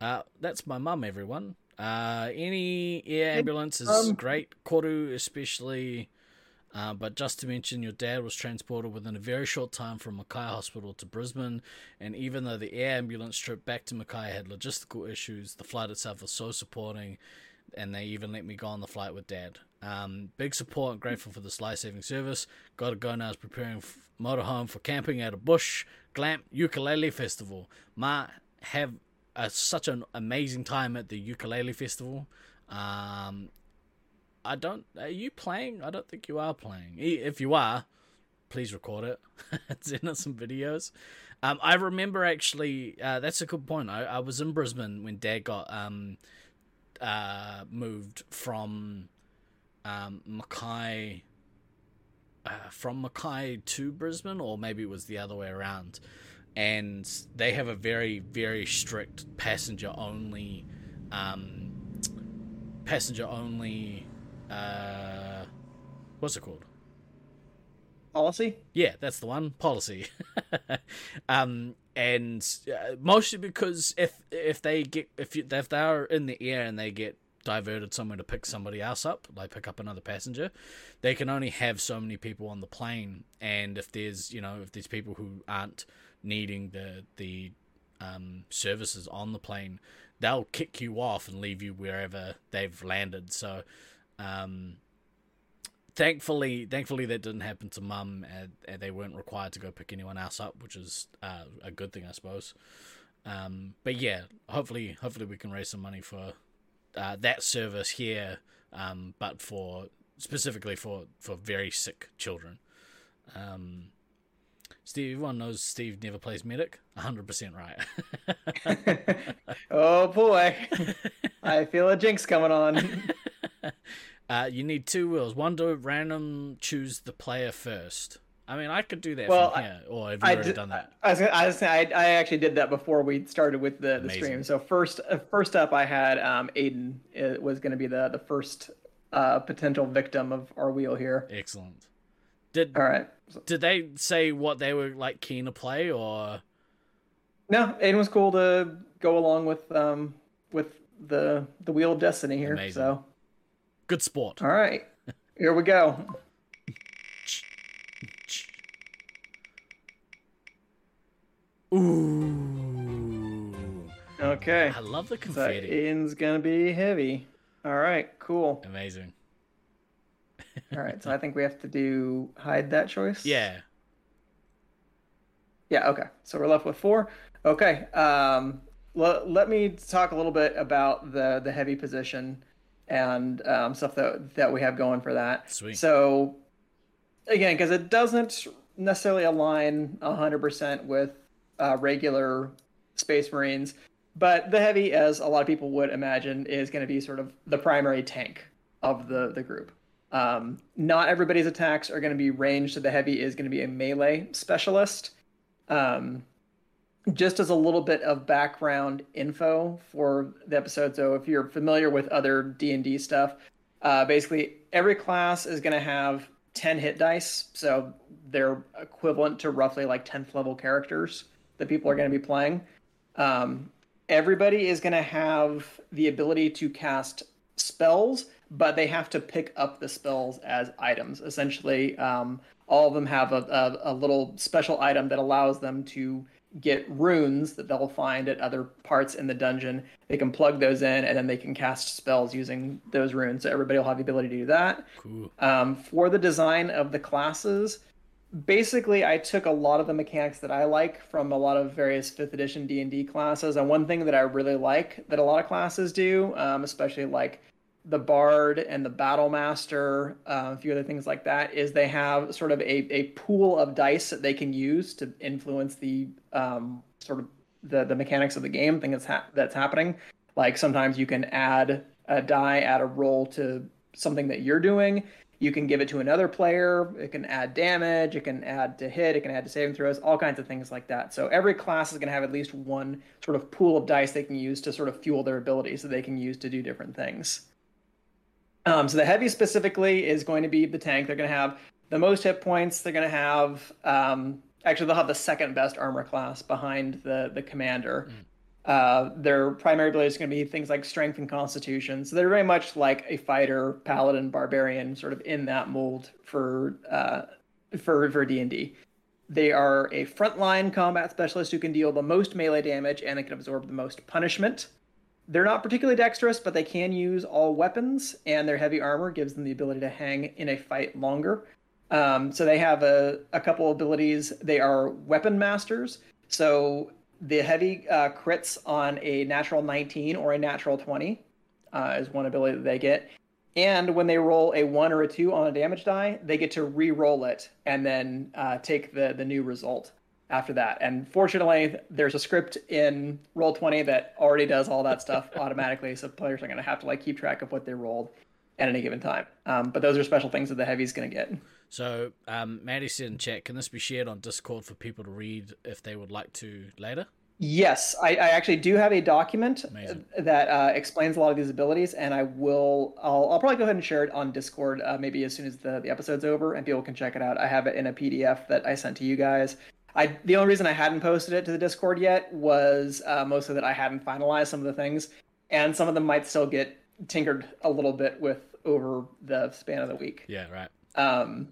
Uh, that's my mum. Everyone. Uh, any air ambulance is um, great. Koru especially. Uh, but just to mention, your dad was transported within a very short time from Mackay Hospital to Brisbane, and even though the air ambulance trip back to Mackay had logistical issues, the flight itself was so supporting, and they even let me go on the flight with dad. Um, big support and grateful for this life saving service. Got to go now, is preparing f- motorhome for camping at a bush glamp ukulele festival. Ma, have a, such an amazing time at the ukulele festival. Um, I don't. Are you playing? I don't think you are playing. If you are, please record it. [laughs] Send us some videos. Um, I remember actually. Uh, that's a good point. I, I was in Brisbane when Dad got um, uh, moved from um, Mackay. Uh, from Mackay to Brisbane, or maybe it was the other way around. And they have a very, very strict passenger only, um, passenger only uh, what's it called? policy. Yeah, that's the one policy. [laughs] um, and uh, mostly because if if they get if you, if they are in the air and they get diverted somewhere to pick somebody else up, like pick up another passenger, they can only have so many people on the plane. And if there's you know if there's people who aren't needing the the um, services on the plane, they'll kick you off and leave you wherever they've landed. So, um, thankfully, thankfully that didn't happen to Mum, and, and, they weren't required to go pick anyone else up, which is uh, a good thing, I suppose. Um, but yeah, hopefully, hopefully we can raise some money for uh, that service here, um, but for specifically for for very sick children. Um, Steve, everyone knows Steve never plays medic. 100% right. [laughs] oh boy. I feel a jinx coming on. [laughs] [laughs] Uh, you need two wheels. One to random choose the player first. I mean, I could do that well, from here, or have you I already did, done that? I was, I, was I, I actually did that before we started with the, the stream. So first, uh, first up, I had um, Aiden. It was going to be the the first uh, potential victim of our wheel here. Excellent. Did all right. Did they say what they were like keen to play, or no? Aiden was cool to go along with um with the the wheel of destiny here. Amazing. So Good sport. All right. Here we go. Ooh. Okay. I love the confetti. So Aiden's gonna be heavy. All right. Cool. Amazing. All right. So I [laughs] think we have to do hide that choice. Yeah. Yeah. Okay. So we're left with four. Okay. Um. L- let me talk a little bit about the the heavy position and um, stuff that that we have going for that. Sweet. So again, because it doesn't necessarily align 100% with uh, regular Space Marines, but the heavy, as a lot of people would imagine, is going to be sort of the primary tank of the the group. Um, not everybody's attacks are going to be ranged, so the heavy is going to be a melee specialist. Um, just as a little bit of background info for the episode so if you're familiar with other d&d stuff uh, basically every class is going to have 10 hit dice so they're equivalent to roughly like 10th level characters that people are going to be playing. Um, everybody is going to have the ability to cast spells but they have to pick up the spells as items. Essentially um, all of them have a, a, a little special item that allows them to get runes that they'll find at other parts in the dungeon. They can plug those in, and then they can cast spells using those runes. So everybody will have the ability to do that. Cool. Um, for the design of the classes, basically, I took a lot of the mechanics that I like from a lot of various fifth edition D and D classes. And one thing that I really like that a lot of classes do, um, especially like the bard and the battle master uh, a few other things like that is they have sort of a, a pool of dice that they can use to influence the um, sort of the, the mechanics of the game thing that's, ha- that's happening. Like sometimes you can add a die add a roll to something that you're doing. You can give it to another player. It can add damage. It can add to hit. It can add to saving throws. All kinds of things like that. So every class is going to have at least one sort of pool of dice they can use to sort of fuel their abilities that they can use to do different things um, so the heavy specifically is going to be the tank. They're going to have the most hit points. They're going to have um, actually they'll have the second best armor class behind the the commander. Mm. Uh, their primary ability is going to be things like strength and constitution. So they're very much like a fighter, paladin, barbarian, sort of in that mold for uh, for for D and D. They are a frontline combat specialist who can deal the most melee damage and they can absorb the most punishment. They're not particularly dexterous, but they can use all weapons, and their heavy armor gives them the ability to hang in a fight longer. Um, so they have a, a couple abilities. They are weapon masters. So the heavy uh, crits on a natural 19 or a natural 20 uh, is one ability that they get. And when they roll a one or a two on a damage die, they get to re-roll it and then uh, take the the new result after that. And fortunately, there's a script in Roll20 that already does all that stuff [laughs] automatically, so players are going to have to like keep track of what they rolled at any given time. Um, but those are special things that the heavy's going to get. So, um, Maddie said in chat, can this be shared on Discord for people to read if they would like to later? Yes, I, I, actually do have a document Amazing. that uh, explains a lot of these abilities, and I will. I'll, I'll probably go ahead and share it on Discord, uh, maybe as soon as the, the episode's over, and people can check it out. I have it in a PDF that I sent to you guys. I the only reason I hadn't posted it to the Discord yet was uh, mostly that I hadn't finalized some of the things, and some of them might still get tinkered a little bit with over the span of the week. Yeah, right. Um,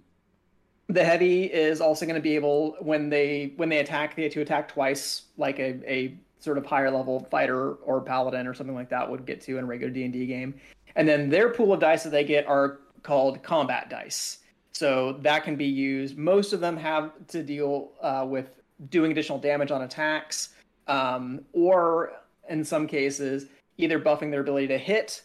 the heavy is also going to be able when they when they attack they to attack twice like a, a sort of higher level fighter or paladin or something like that would get to in a regular d&d game and then their pool of dice that they get are called combat dice so that can be used most of them have to deal uh, with doing additional damage on attacks um, or in some cases either buffing their ability to hit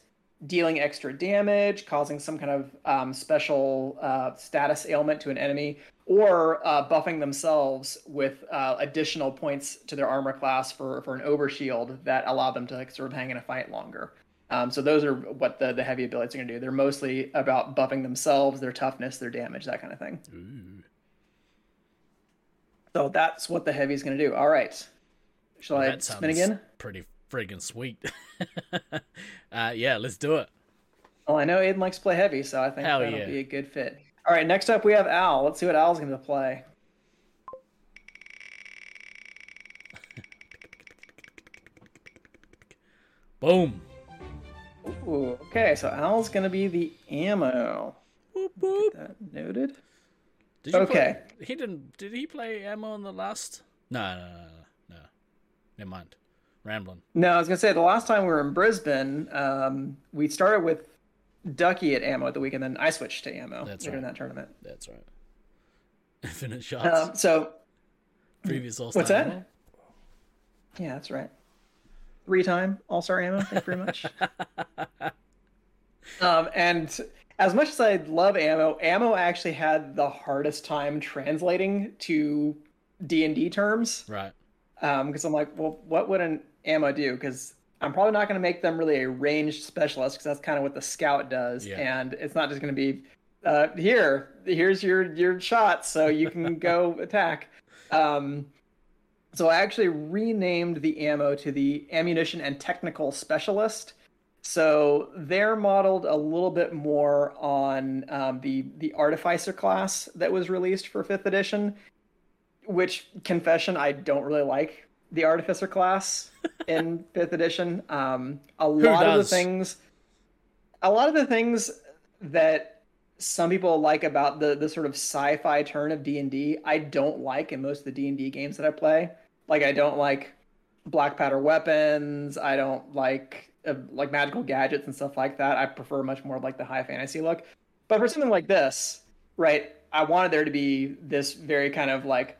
dealing extra damage, causing some kind of um, special uh, status ailment to an enemy, or uh, buffing themselves with uh, additional points to their armor class for, for an overshield that allow them to like, sort of hang in a fight longer. Um, so those are what the, the heavy abilities are going to do. They're mostly about buffing themselves, their toughness, their damage, that kind of thing. Ooh. So that's what the heavy is going to do. All right. Shall well, I spin again? Pretty friggin' sweet. [laughs] uh, yeah, let's do it. Well, I know Aiden likes to play heavy, so I think Hell that'll yeah. be a good fit. All right, next up we have Al. Let's see what Al's going to play. [laughs] Boom. Ooh, okay, so Al's going to be the ammo. Boop, boop. that noted. Did okay. Play, he didn't. Did he play ammo in the last? No, no, no, no. no. Never mind rambling. No, I was gonna say the last time we were in Brisbane, um, we started with Ducky at ammo at the week, and then I switched to ammo That's during right. that tournament. That's right. [laughs] Infinite shots. Um, so previous All Star. What's that? Ammo? Yeah, that's right. Three time All Star ammo. Thank you very much. [laughs] um, and as much as I love ammo, ammo actually had the hardest time translating to D and D terms. Right. Because um, I'm like, well, what would an ammo do? Because I'm probably not going to make them really a ranged specialist because that's kind of what the scout does, yeah. and it's not just going to be uh, here. Here's your your shot, so you can go [laughs] attack. Um, so I actually renamed the ammo to the ammunition and technical specialist. So they're modeled a little bit more on um, the the artificer class that was released for fifth edition, which confession I don't really like the artificer class [laughs] in fifth edition. Um, a lot of the things, a lot of the things that some people like about the the sort of sci-fi turn of D and D, I don't like in most of the D and D games that I play. Like I don't like black powder weapons. I don't like uh, like magical gadgets and stuff like that. I prefer much more like the high fantasy look. But for something like this, right? I wanted there to be this very kind of like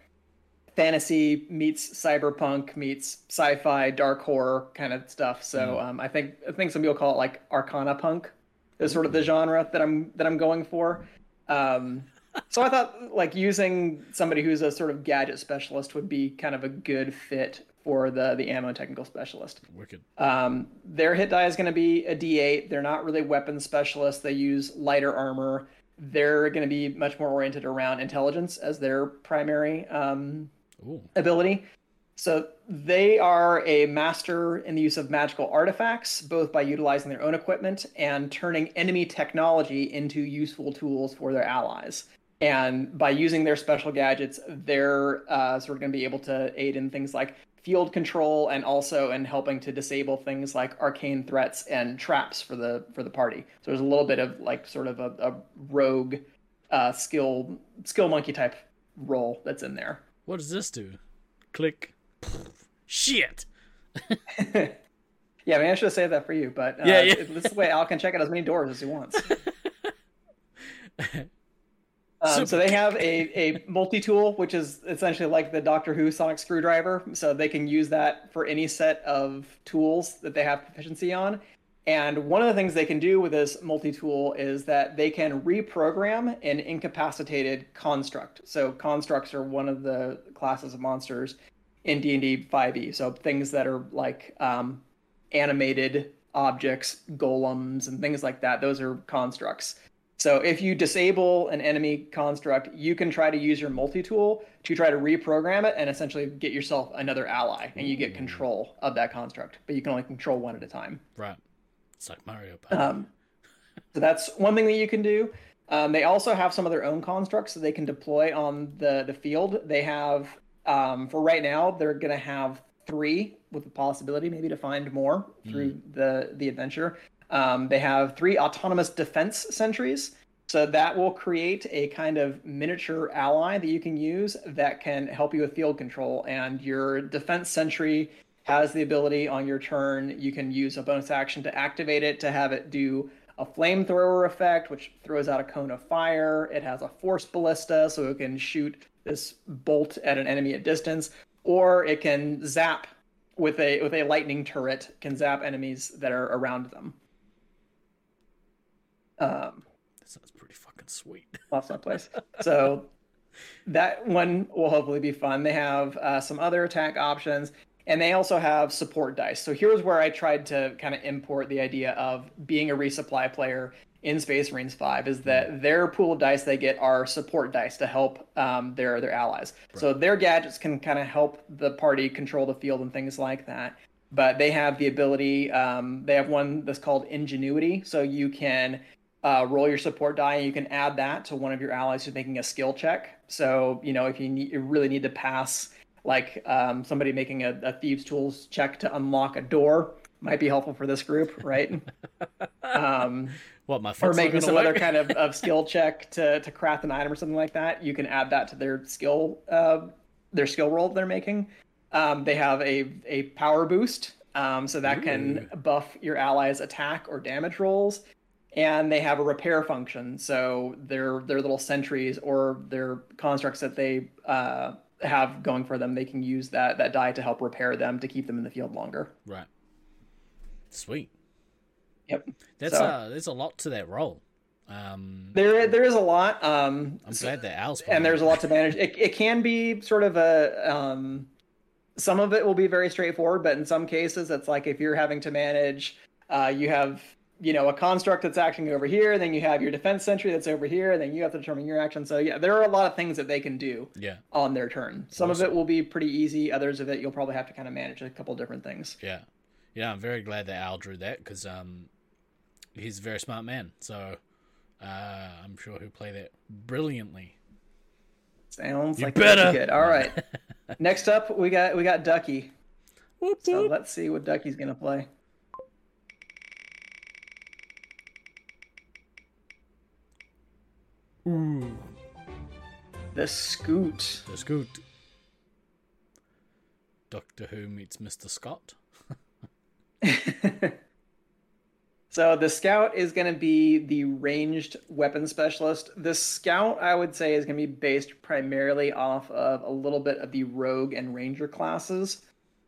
fantasy meets cyberpunk meets sci-fi dark horror kind of stuff so mm. um, i think i think some people call it like arcana punk is sort of the genre that i'm that i'm going for. Um, [laughs] so i thought like using somebody who's a sort of gadget specialist would be kind of a good fit for the the ammo technical specialist. Wicked. Um, their hit die is going to be a d8 they're not really weapon specialists. They use lighter armor. They're going to be much more oriented around intelligence as their primary um, ability. So they are a master in the use of magical artifacts, both by utilizing their own equipment and turning enemy technology into useful tools for their allies. And by using their special gadgets, they're uh, sort of going to be able to aid in things like field control and also in helping to disable things like arcane threats and traps for the for the party. So there's a little bit of like sort of a, a rogue uh, skill skill monkey type role that's in there. What does this do? Click. Shit. [laughs] yeah, maybe I should have saved that for you, but uh, yeah, yeah. this is the way Al can check out as many doors as he wants. [laughs] Um, so they have a, a multi-tool, which is essentially like the Doctor Who sonic screwdriver. So they can use that for any set of tools that they have proficiency on. And one of the things they can do with this multi-tool is that they can reprogram an incapacitated construct. So constructs are one of the classes of monsters in D&D 5e. So things that are like um, animated objects, golems, and things like that. Those are constructs. So if you disable an enemy construct, you can try to use your multi-tool to try to reprogram it and essentially get yourself another ally, and you get control of that construct. But you can only control one at a time. Right. It's like Mario. Um, so that's one thing that you can do. Um, they also have some of their own constructs that they can deploy on the the field. They have um, for right now they're going to have three with the possibility maybe to find more through mm. the the adventure. Um, they have three autonomous defense sentries. So that will create a kind of miniature ally that you can use that can help you with field control. And your defense sentry has the ability on your turn, you can use a bonus action to activate it to have it do a flamethrower effect, which throws out a cone of fire. It has a force ballista, so it can shoot this bolt at an enemy at distance, or it can zap with a with a lightning turret, can zap enemies that are around them. Um, that sounds pretty fucking sweet. [laughs] Lost my place. So that one will hopefully be fun. They have uh, some other attack options and they also have support dice. So here's where I tried to kind of import the idea of being a resupply player in Space Marines 5 is that their pool of dice they get are support dice to help um, their their allies. Right. So their gadgets can kind of help the party control the field and things like that. But they have the ability. Um, they have one that's called Ingenuity, so you can uh, roll your support die and you can add that to one of your allies who's making a skill check. So you know if you, need, you really need to pass like um, somebody making a, a thieves tools check to unlock a door might be helpful for this group, right? [laughs] um, what my or making some other kind of, [laughs] of skill check to to craft an item or something like that. You can add that to their skill uh, their skill roll they're making. Um, they have a a power boost, um, so that Ooh. can buff your allies' attack or damage rolls. And they have a repair function, so their their little sentries or their constructs that they uh, have going for them, they can use that that die to help repair them to keep them in the field longer. Right. Sweet. Yep. That's so, uh there's a lot to that role. Um, there there is a lot. Um, I'm glad that Al's and there's a lot to manage. It it can be sort of a um, some of it will be very straightforward, but in some cases it's like if you're having to manage, uh, you have you know a construct that's acting over here and then you have your defense sentry that's over here and then you have to determine your action so yeah there are a lot of things that they can do yeah on their turn some awesome. of it will be pretty easy others of it you'll probably have to kind of manage a couple different things yeah yeah i'm very glad that al drew that because um he's a very smart man so uh i'm sure he'll play that brilliantly sounds you like better good all right [laughs] next up we got we got ducky whoop, whoop. so let's see what ducky's gonna play Ooh. The Scout. The Scout. Doctor Who meets Mr. Scott. [laughs] [laughs] so the Scout is going to be the ranged weapon specialist. The Scout, I would say, is going to be based primarily off of a little bit of the Rogue and Ranger classes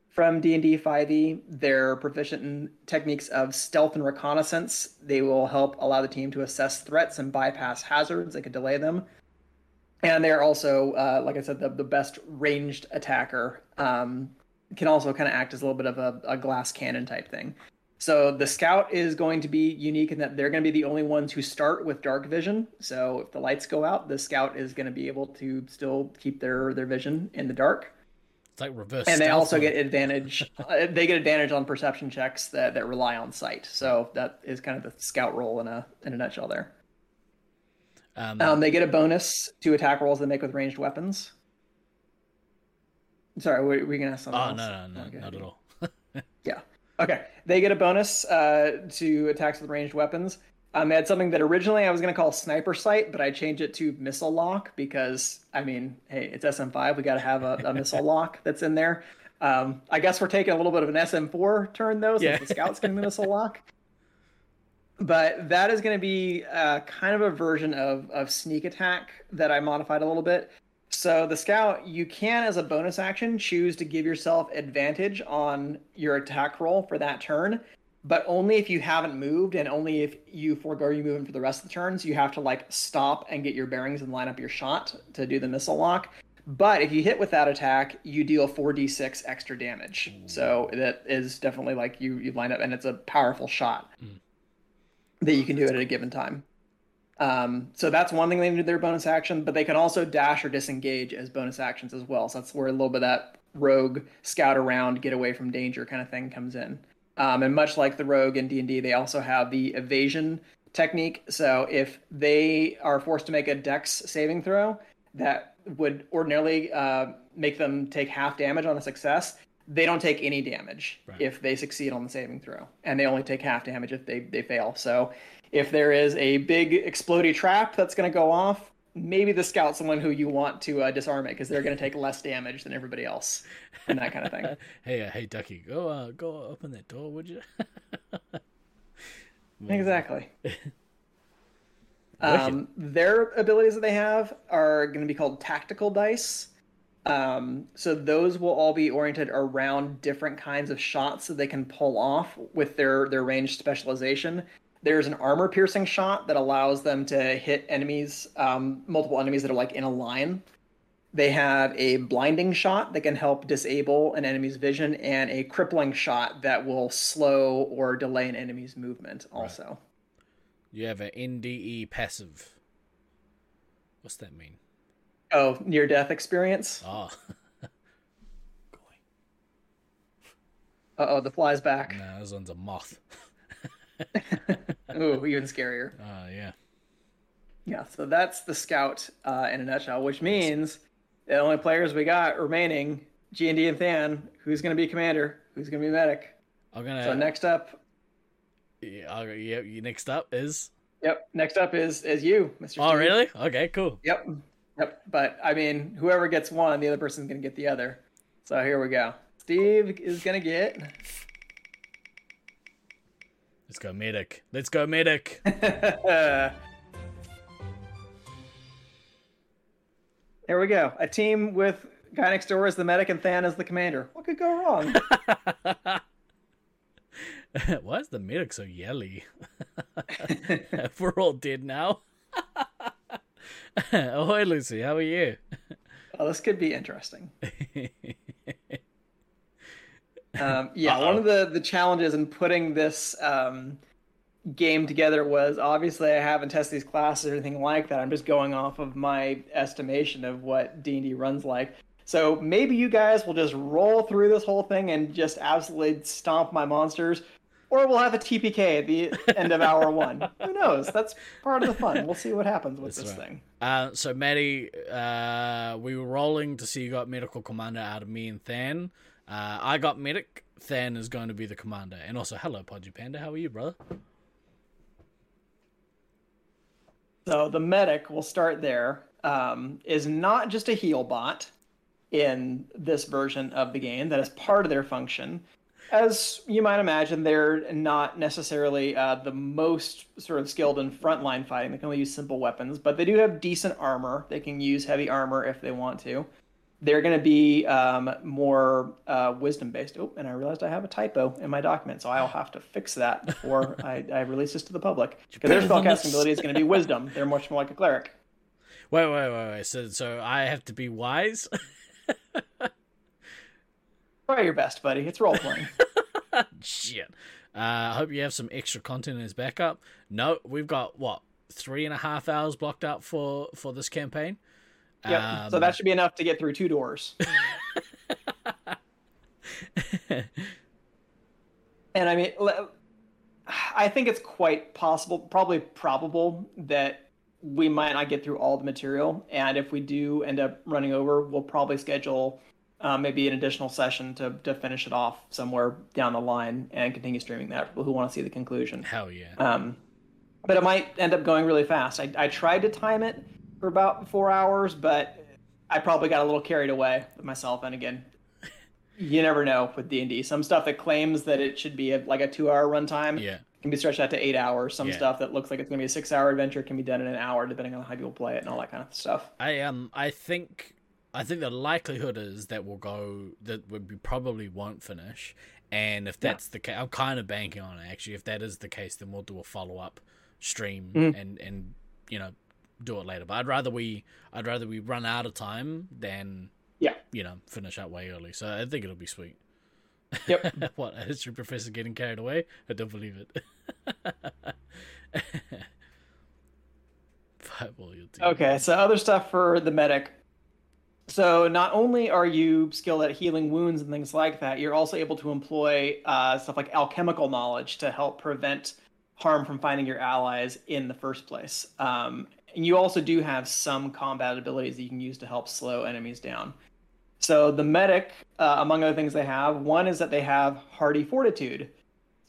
from D&D 5e. They're proficient in techniques of stealth and reconnaissance. They will help allow the team to assess threats and bypass hazards that could delay them. And they're also, uh, like I said, the, the best ranged attacker. Um, can also kind of act as a little bit of a, a glass cannon type thing. So the scout is going to be unique in that they're going to be the only ones who start with dark vision. So if the lights go out, the scout is going to be able to still keep their their vision in the dark. It's like reverse. And they also get advantage. [laughs] uh, they get advantage on perception checks that, that rely on sight. So that is kind of the scout role in a in a nutshell. There. Um, um, they get a bonus to attack rolls they make with ranged weapons. Sorry, we, we gonna ask something. Oh else? no, no, no, okay. not at all. [laughs] yeah. Okay. They get a bonus uh, to attacks with ranged weapons. Um, they had something that originally I was going to call sniper sight, but I changed it to missile lock because I mean, hey, it's SM5. We got to have a, a missile [laughs] lock that's in there. Um, I guess we're taking a little bit of an SM4 turn though, since yeah. the scouts can missile lock. But that is going to be uh, kind of a version of of sneak attack that I modified a little bit. So the scout, you can, as a bonus action, choose to give yourself advantage on your attack roll for that turn but only if you haven't moved and only if you forego your movement for the rest of the turns. You have to like stop and get your bearings and line up your shot to do the missile lock. But if you hit with that attack, you deal 4d6 extra damage. So that is definitely like you you line up and it's a powerful shot mm. that you can do it at a given time. Um, so that's one thing they do their bonus action, but they can also dash or disengage as bonus actions as well. So that's where a little bit of that rogue scout around, get away from danger kind of thing comes in. Um, and much like the rogue in D&D, they also have the evasion technique. So if they are forced to make a dex saving throw that would ordinarily uh, make them take half damage on a success, they don't take any damage right. if they succeed on the saving throw. And they only take half damage if they, they fail. So if there is a big explody trap that's going to go off, maybe the scout's someone who you want to uh, disarm it because they're going to take less damage than everybody else and that kind of thing. [laughs] hey, uh, hey, Ducky, go uh, go open that door, would you? [laughs] exactly. [laughs] um, their abilities that they have are going to be called tactical dice. Um, so those will all be oriented around different kinds of shots that they can pull off with their their ranged specialization. There's an armor piercing shot that allows them to hit enemies, um, multiple enemies that are like in a line. They have a blinding shot that can help disable an enemy's vision, and a crippling shot that will slow or delay an enemy's movement. Also, right. you have an NDE passive. What's that mean? Oh, near death experience. Oh. uh oh, the fly's back. No, this one's a moth. [laughs] Ooh, even scarier. [laughs] Uh, yeah. Yeah, so that's the scout uh, in a nutshell, which means the only players we got remaining, G and D and Than, who's going to be commander, who's going to be medic. I'm gonna. So next up. Yeah, yeah. Next up is. Yep. Next up is is you, Mr. Oh, Steve. really? Okay, cool. Yep. Yep. But I mean, whoever gets one, the other person's going to get the other. So here we go. Steve is going to get Let's go medic. Let's go medic. [laughs] there we go. A team with guy next door as the medic and Than as the commander. What could go wrong? [laughs] [laughs] Why is the medic so yelly? We're all dead now. Ahoy, Lucy. How are you? Oh, this could be interesting. Um, [laughs] yeah, Uh-oh. one of the the challenges in putting this um, game together was obviously I haven't tested these classes or anything like that. I'm just going off of my estimation of what D and D runs like. So maybe you guys will just roll through this whole thing and just absolutely stomp my monsters, or we'll have a TPK at the end of hour one. [laughs] Who knows? That's part of the fun. We'll see what happens with That's this right. thing. Uh, so Maddie, uh, we were rolling to see you got medical commander out of me and Than. Uh, I got medic. Than is going to be the commander. And also, hello, Podgy Panda. How are you, brother? So the medic, we'll start there. Um, is not just a heal bot in this version of the game. That is part of their function. As you might imagine, they're not necessarily uh, the most sort of skilled in frontline fighting. They can only use simple weapons, but they do have decent armor. They can use heavy armor if they want to they're going to be um, more uh, wisdom based. Oh, and I realized I have a typo in my document, so I'll have to fix that before [laughs] I, I, release this to the public. Because their spellcasting ability is going to be wisdom. They're much more like a cleric. Wait, wait, wait, wait. So, so I have to be wise. [laughs] Try your best, buddy. It's role playing. [laughs] Shit. Uh, I hope you have some extra content as backup. No, we've got what three and a half hours blocked out for for this campaign. Yeah. Um, so that should be enough to get through two doors. [laughs] and I mean, I think it's quite possible, probably probable, that we might not get through all the material. And if we do end up running over, we'll probably schedule uh, maybe an additional session to, to finish it off somewhere down the line and continue streaming that for people who want to see the conclusion. Hell yeah. Um, but it might end up going really fast. I, I tried to time it for about four hours, but I probably got a little carried away with myself. And again, you never know with D and D. Some stuff that claims that it should be a, like a two-hour runtime, yeah. can be stretched out to eight hours. Some yeah. stuff that looks like it's going to be a six-hour adventure can be done in an hour, depending on how people play it and all that kind of stuff. I um, I think, I think the likelihood is that we'll go that we probably won't finish. And if that's yeah. the case, I'm kind of banking on it. Actually, if that is the case, then we'll do a follow-up stream mm-hmm. and and you know do it later. But I'd rather we I'd rather we run out of time than yeah you know finish out way early. So I think it'll be sweet. Yep. [laughs] what a history professor getting carried away? I don't believe it. Fireball your team. Okay, so other stuff for the medic. So not only are you skilled at healing wounds and things like that, you're also able to employ uh, stuff like alchemical knowledge to help prevent harm from finding your allies in the first place. Um, and you also do have some combat abilities that you can use to help slow enemies down. So the medic, uh, among other things they have, one is that they have hardy fortitude.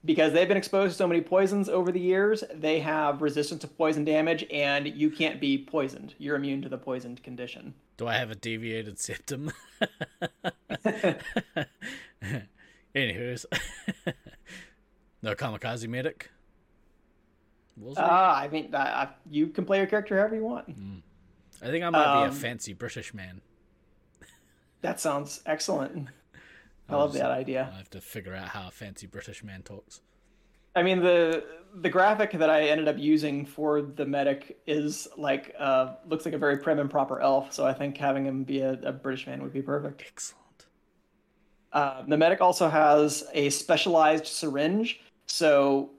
Because they've been exposed to so many poisons over the years, they have resistance to poison damage, and you can't be poisoned. You're immune to the poisoned condition. Do I have a deviated septum? [laughs] [laughs] Anywho's, [laughs] no kamikaze medic. Ah, uh, I mean, uh, you can play your character however you want. Mm. I think I might um, be a um, fancy British man. That sounds excellent. [laughs] I love that idea. I have to figure out how a fancy British man talks. I mean the the graphic that I ended up using for the medic is like uh, looks like a very prim and proper elf. So I think having him be a, a British man would be perfect. Excellent. Uh, the medic also has a specialized syringe. So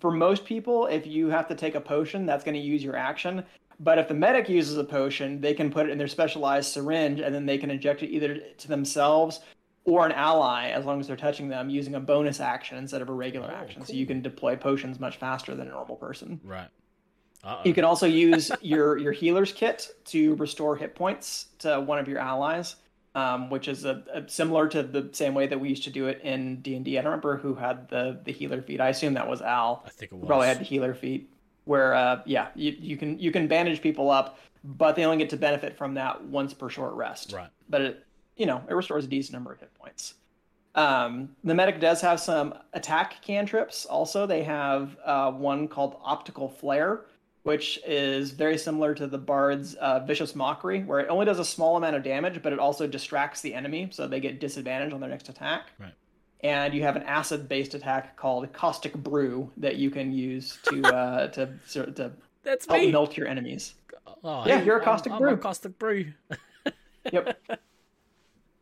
for most people, if you have to take a potion, that's going to use your action. But if the medic uses a potion, they can put it in their specialized syringe and then they can inject it either to themselves or an ally as long as they're touching them using a bonus action instead of a regular oh, action. Cool. So you can deploy potions much faster than a normal person. Right. Uh-oh. You can also use your your healer's kit to restore hit points to one of your allies, um, which is a, a, similar to the same way that we used to do it in D and I don't remember who had the the healer feat. I assume that was Al. I think it was. Probably had the healer feat where uh, yeah, you, you can you can bandage people up, but they only get to benefit from that once per short rest. Right. But it you know it restores a decent number of hit points. Um, the medic does have some attack cantrips. Also, they have uh, one called Optical Flare, which is very similar to the Bard's uh, Vicious Mockery, where it only does a small amount of damage, but it also distracts the enemy, so they get disadvantage on their next attack. Right and you have an acid-based attack called Caustic Brew that you can use to uh, to to [laughs] That's help me. melt your enemies. Oh, yeah, you're a Caustic I'm, Brew. I'm a Caustic Brew. [laughs] yep.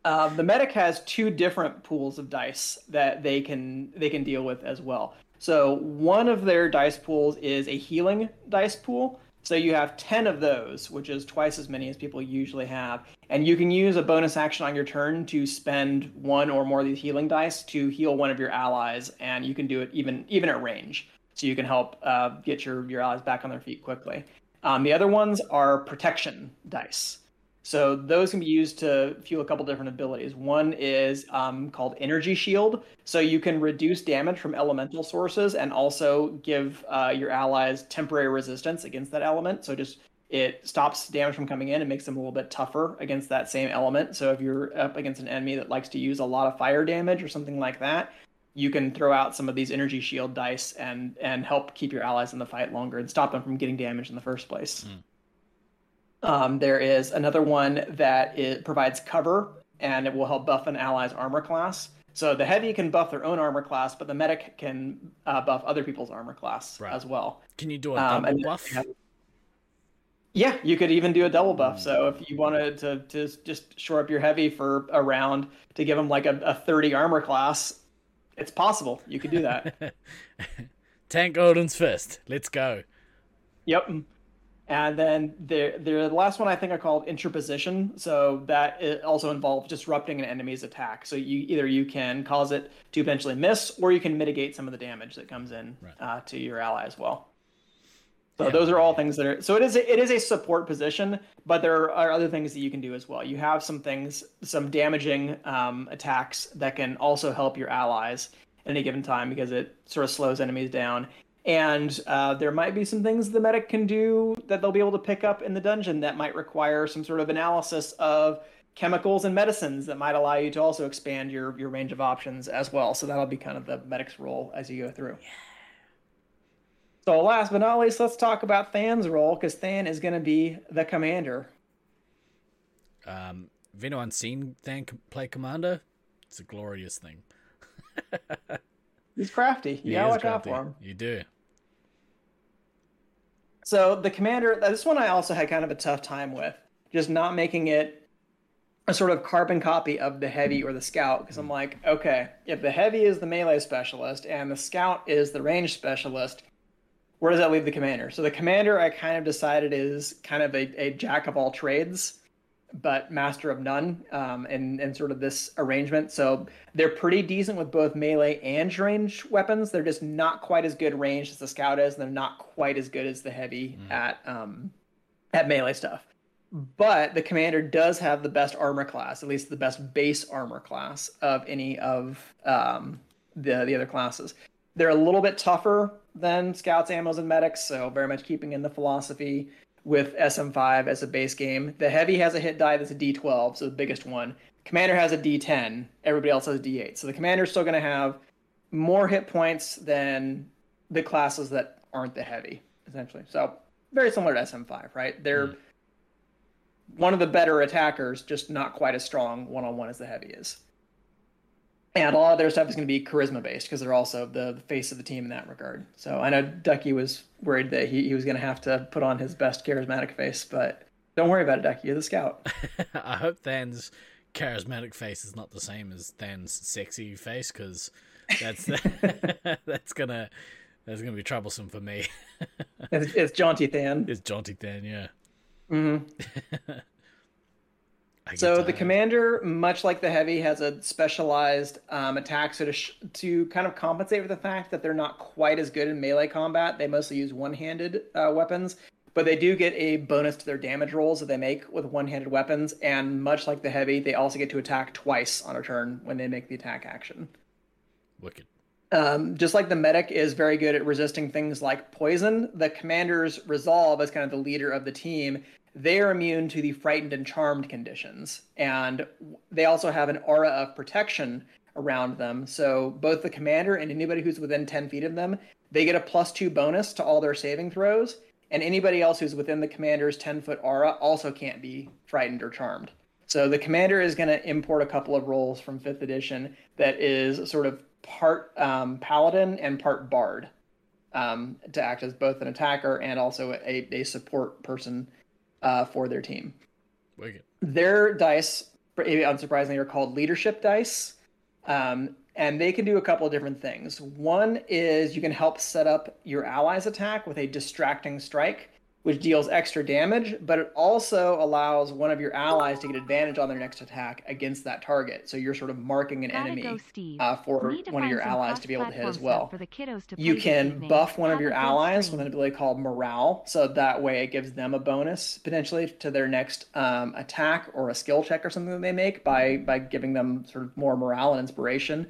Uh, the medic has two different pools of dice that they can they can deal with as well. So one of their dice pools is a healing dice pool, so you have 10 of those, which is twice as many as people usually have. And you can use a bonus action on your turn to spend one or more of these healing dice to heal one of your allies, and you can do it even even at range. So you can help uh, get your, your allies back on their feet quickly. Um, the other ones are protection dice. So those can be used to fuel a couple different abilities. One is um, called Energy Shield. So you can reduce damage from elemental sources and also give uh, your allies temporary resistance against that element. So just it stops damage from coming in and makes them a little bit tougher against that same element. So if you're up against an enemy that likes to use a lot of fire damage or something like that, you can throw out some of these energy shield dice and and help keep your allies in the fight longer and stop them from getting damaged in the first place. Mm. Um, there is another one that it provides cover and it will help buff an ally's armor class. So the heavy can buff their own armor class, but the medic can uh, buff other people's armor class right. as well. Can you do a um, double um, buff? yeah, you could even do a double buff. So if you wanted to, to just shore up your heavy for a round to give them like a, a 30 armor class, it's possible. You could do that. [laughs] Tank Odin's fist. Let's go. Yep. And then the the last one I think I called interposition. So that also involves disrupting an enemy's attack. So you either you can cause it to potentially miss, or you can mitigate some of the damage that comes in right. uh, to your ally as well. So yeah. those are all things that are. So it is a, it is a support position, but there are other things that you can do as well. You have some things, some damaging um, attacks that can also help your allies at any given time because it sort of slows enemies down and uh, there might be some things the medic can do that they'll be able to pick up in the dungeon that might require some sort of analysis of chemicals and medicines that might allow you to also expand your your range of options as well. So that'll be kind of the medic's role as you go through. Yeah. So last but not least, let's talk about Than's role because Than is going to be the commander. Um, have anyone seen Than play commander? It's a glorious thing. [laughs] He's crafty. You he gotta watch crafty. out for him. You do. So the commander, this one I also had kind of a tough time with, just not making it a sort of carbon copy of the heavy or the scout, because I'm like, okay, if the heavy is the melee specialist and the scout is the range specialist, where does that leave the commander? So the commander, I kind of decided is kind of a, a jack of all trades, but master of none, um, in in sort of this arrangement. So they're pretty decent with both melee and range weapons. They're just not quite as good range as the scout is, and they're not quite as good as the heavy mm. at um, at melee stuff. But the commander does have the best armor class, at least the best base armor class of any of um, the the other classes. They're a little bit tougher than scouts, ammos, and medics, so very much keeping in the philosophy with SM5 as a base game. The heavy has a hit die that's a D12, so the biggest one. Commander has a D10. Everybody else has a D8. So the commander's still going to have more hit points than the classes that aren't the heavy, essentially. So very similar to SM5, right? They're mm. one of the better attackers, just not quite as strong one on one as the heavy is. And a lot of their stuff is going to be charisma based because they're also the, the, face of the team in that regard. So I know Ducky was worried that he, he was going to have to put on his best charismatic face, but don't worry about it, Ducky. You're the scout. [laughs] I hope Than's charismatic face is not the same as Than's sexy face because that's [laughs] [laughs] that's gonna that's gonna be troublesome for me. it's, it's jaunty Than. It's jaunty Than, yeah. Mm-hmm. So the commander, much like the heavy, has a specialized um, attack. So to sh- to kind of compensate for the fact that they're not quite as good in melee combat, they mostly use one-handed uh, weapons. But they do get a bonus to their damage rolls that they make with one-handed weapons, and much like the heavy, they also get to attack twice on a turn when they make the attack action. Wicked. Um, just like the medic is very good at resisting things like poison, the commander's resolve as kind of the leader of the team they are immune to the frightened and charmed conditions. And they also have an aura of protection around them. So both the commander and anybody who's within 10 feet of them, they get a plus two bonus to all their saving throws. And anybody else who's within the commander's 10 foot aura also can't be frightened or charmed. So the commander is going to import a couple of roles from fifth edition that is sort of part um, paladin and part bard um, to act as both an attacker and also a, a support person uh, for their team. Wicked. Their dice, unsurprisingly, are called leadership dice. Um, and they can do a couple of different things. One is you can help set up your allies' attack with a distracting strike which deals extra damage, but it also allows one of your allies to get advantage on their next attack against that target. So you're sort of marking an enemy go, uh, for one of your allies to be able to hit as well. you can buff one of your allies with an ability called Morale, so that way it gives them a bonus potentially to their next um, attack or a skill check or something that they make by by giving them sort of more morale and inspiration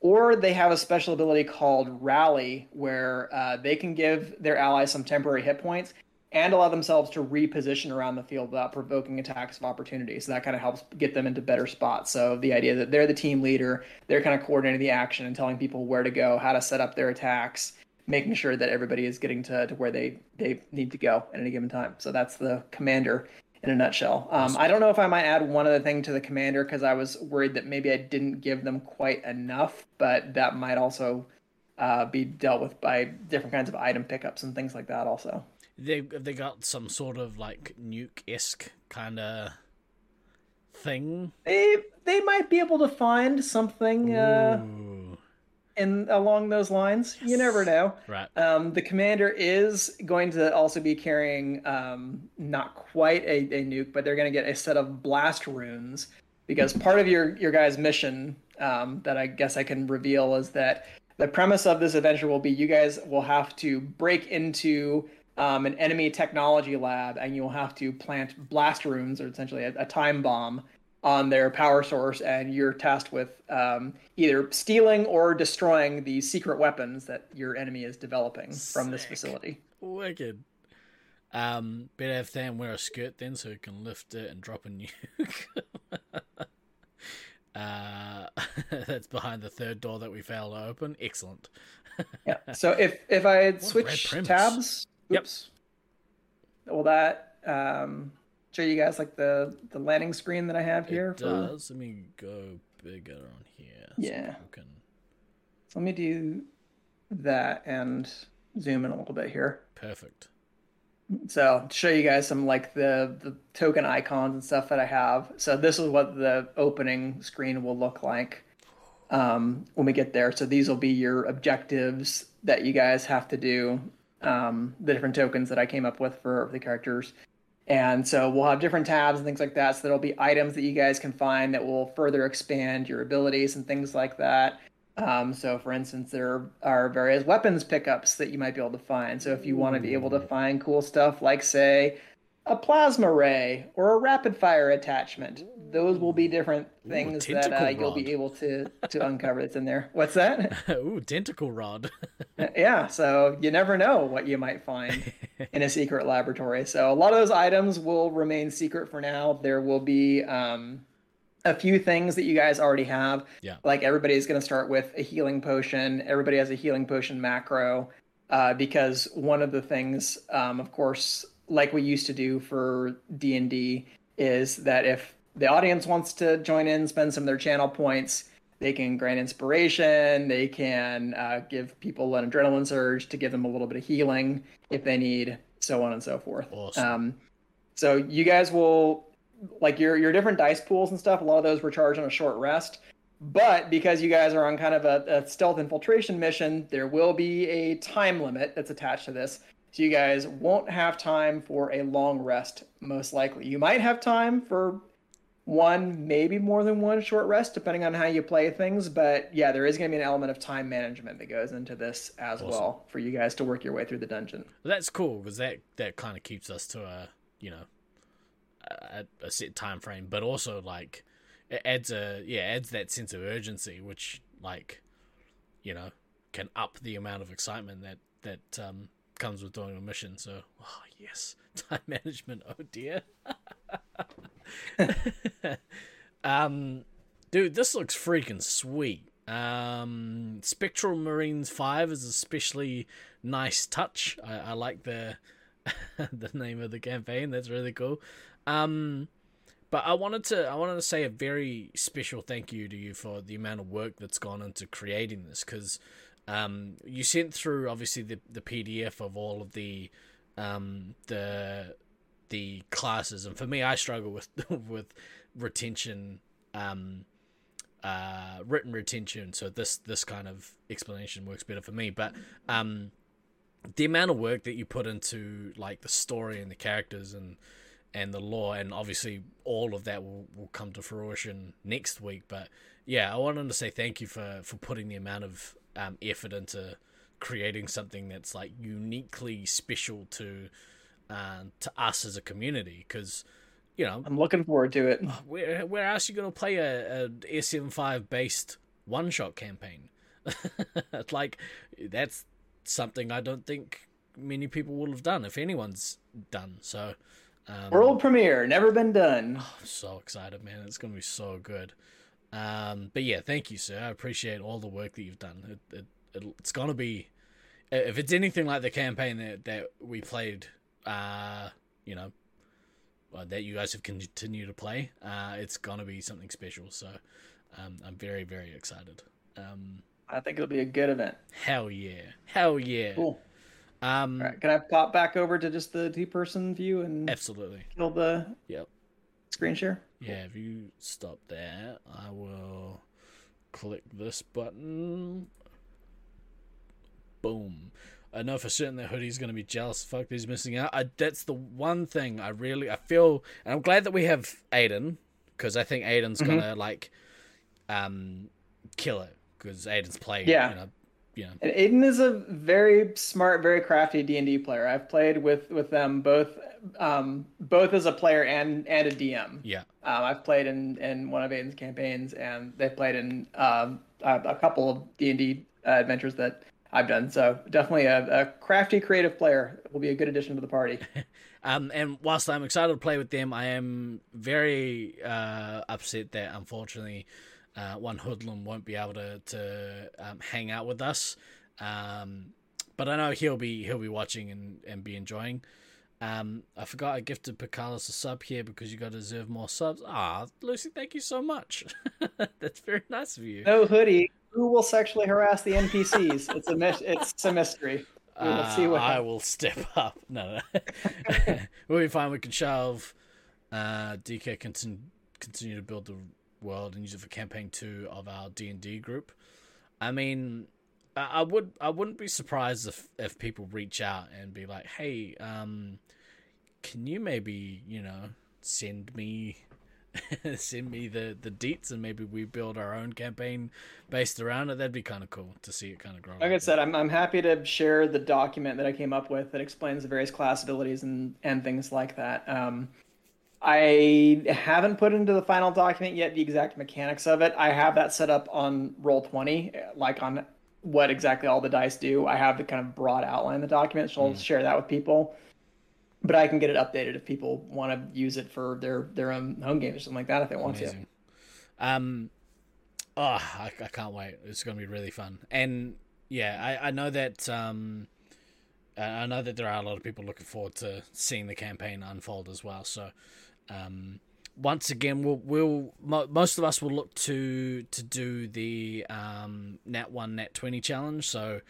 or they have a special ability called rally where uh, they can give their allies some temporary hit points and allow themselves to reposition around the field without provoking attacks of opportunity. So that kind of helps get them into better spots. So the idea that they're the team leader, they're kind of coordinating the action and telling people where to go, how to set up their attacks, making sure that everybody is getting to, to where they, they need to go at any given time. So that's the commander in a nutshell. Um, I don't know if I might add one other thing to the commander because I was worried that maybe I didn't give them quite enough, but that might also uh, be dealt with by different kinds of item pickups and things like that also they they got some sort of like nuke esque kind of thing. They they might be able to find something uh, in along those lines. Yes. You never know. Right. Um, the commander is going to also be carrying um, not quite a, a nuke, but they're going to get a set of blast runes because part of your your guys' mission um, that I guess I can reveal is that the premise of this adventure will be you guys will have to break into um, an enemy technology lab, and you'll have to plant blast runes, or essentially a, a time bomb, on their power source, and you're tasked with um, either stealing or destroying the secret weapons that your enemy is developing Sick. from this facility. Wicked. Um, better have Than wear a skirt then, so he can lift it and drop a nuke. [laughs] uh, [laughs] that's behind the third door that we failed to open. Excellent. yeah. So if if I switch tabs, Oops. Yep. Will that um, show you guys like the the landing screen that I have here? It for... does. Let me go bigger on here. Yeah. So, can... so let me do that and zoom in a little bit here. Perfect. So show you guys some like the the token icons and stuff that I have. So this is what the opening screen will look like um, when we get there. So these will be your objectives that you guys have to do um, the different tokens that I came up with for the characters. And so we'll have different tabs and things like that. So there'll be items that you guys can find that will further expand your abilities and things like that. Um, so, for instance, there are various weapons pickups that you might be able to find. So, if you want to be able to find cool stuff like, say, a plasma ray or a rapid fire attachment. Those will be different things Ooh, that uh, you'll be able to to [laughs] uncover that's in there. What's that? [laughs] Ooh, tentacle rod. yeah, so you never know what you might find in a secret [laughs] laboratory. So a lot of those items will remain secret for now. There will be um, a few things that you guys already have. Yeah. Like everybody's going to start with a healing potion. Everybody has a healing potion macro. Uh, because one of the things, um, of course, like we used to do for D&D is that if the audience wants to join in, spend some of their channel points, they can grant inspiration, they can uh, give people an adrenaline surge to give them a little bit of healing if they need, so on and so forth. Awesome. Um, so you guys will like your your different dice pools and stuff. A lot of those were charged on a short rest, but because you guys are on kind of a, a stealth infiltration mission, there will be a time limit that's attached to this. So you guys won't have time for a long rest, most likely. You might have time for one, maybe more than one short rest, depending on how you play things. But yeah, there is going to be an element of time management that goes into this as awesome. well for you guys to work your way through the dungeon. Well, that's cool because that that kind of keeps us to a you know a, a set time frame, but also like it adds a yeah adds that sense of urgency, which like you know can up the amount of excitement that that um comes with doing a mission. So, oh yes, [laughs] time management. Oh dear. [laughs] um, dude, this looks freaking sweet. Um, Spectral Marines Five is especially nice touch. I, I like the [laughs] the name of the campaign. That's really cool. Um, but I wanted to I wanted to say a very special thank you to you for the amount of work that's gone into creating this because um, you sent through obviously the, the PDF of all of the um, the the classes, and for me, I struggle with [laughs] with retention, um, uh, written retention. So this this kind of explanation works better for me. But um, the amount of work that you put into like the story and the characters and and the lore, and obviously all of that will, will come to fruition next week. But yeah, I wanted to say thank you for for putting the amount of um, effort into creating something that's like uniquely special to uh, to us as a community because you know I'm looking forward to it. [sighs] Where where else are you gonna play a, a SM5 based one shot campaign? [laughs] like that's something I don't think many people will have done if anyone's done. So um, world premiere, never been done. [sighs] Oh, so excited, man! It's gonna be so good. Um, but yeah, thank you, sir. I appreciate all the work that you've done. It, it, it it's gonna be, if it's anything like the campaign that that we played, uh, you know, uh, that you guys have continued to play, uh, it's gonna be something special. So, um, I'm very very excited. Um, I think it'll be a good event. Hell yeah! Hell yeah! Cool. Um, All right, can I pop back over to just the two-person view and absolutely kill the yep screen share? Yeah, if you stop there, I will click this button. Boom. I know for certain that Hoodie's going to be jealous. Fuck, he's missing out. I, that's the one thing I really I feel, and I'm glad that we have Aiden because I think Aiden's mm-hmm. gonna like um kill it because Aiden's played yeah. you know yeah. And Aiden is a very smart, very crafty D and D player. I've played with with them both, um, both as a player and and a DM. Yeah. Um, I've played in in one of Aiden's campaigns, and they've played in um, a, a couple of D and D uh, adventures that I've done. So definitely a, a crafty, creative player will be a good addition to the party. [laughs] um, and whilst I'm excited to play with them, I am very uh, upset that unfortunately uh, one hoodlum won't be able to to um, hang out with us. Um, but I know he'll be he'll be watching and, and be enjoying. Um, I forgot I gifted Picalis a sub here because you got to deserve more subs. Ah, Lucy, thank you so much. [laughs] That's very nice of you. No hoodie. Who will sexually harass the NPCs? it's a it's a mystery. Uh, see what I will step up. No, no. [laughs] we'll be fine. We can shelve. Uh, DK continue continue to build the world and use it for campaign two of our D and D group. I mean, I would I wouldn't be surprised if if people reach out and be like, hey, um, can you maybe you know send me [laughs] send me the the deets and maybe we build our own campaign based around it? That'd be kind of cool to see it kind of grow like i said I'm, I'm happy to share the document that i came up with that explains the various class abilities and and things like that. Um i haven't put into the final document yet the exact mechanics of it i have that set up on Roll20 like on what exactly all the dice do i have the kind of broad outline of the document so i'll mm. share that with people but I can get it updated if people want to use it for their their own home games or something like that if they want Amazing. to. Um, oh, I, I can't wait! It's going to be really fun, and yeah, I I know that um, I know that there are a lot of people looking forward to seeing the campaign unfold as well. So, um, once again, we'll we'll most of us will look to to do the um Nat one Nat twenty challenge. So,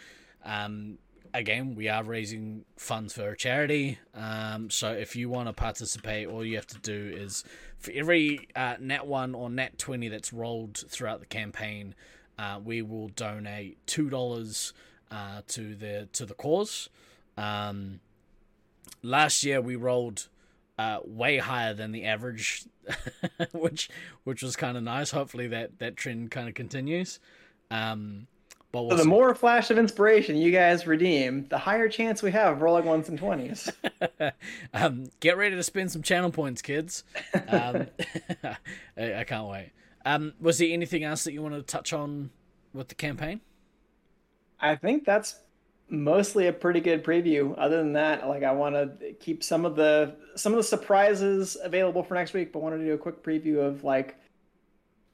um again, we are raising funds for a charity. Um, so if you want to participate, all you have to do is for every uh, nat one or nat twenty that's rolled throughout the campaign, uh, we will donate two dollars uh, to the to the cause. Um, last year we rolled uh, way higher than the average, [laughs] which which was kind of nice. Hopefully that that trend kind of continues. Um, but we'll so the see. more flash of inspiration you guys redeem, the higher chance we have of rolling ones and twenties. [laughs] um, get ready to spend some channel points, kids. Um, [laughs] I, I, can't wait. Um, was there anything else that you want to touch on with the campaign? I think that's mostly a pretty good preview. Other than that, like I want to keep some of the some of the surprises available for next week, but wanted to do a quick preview of like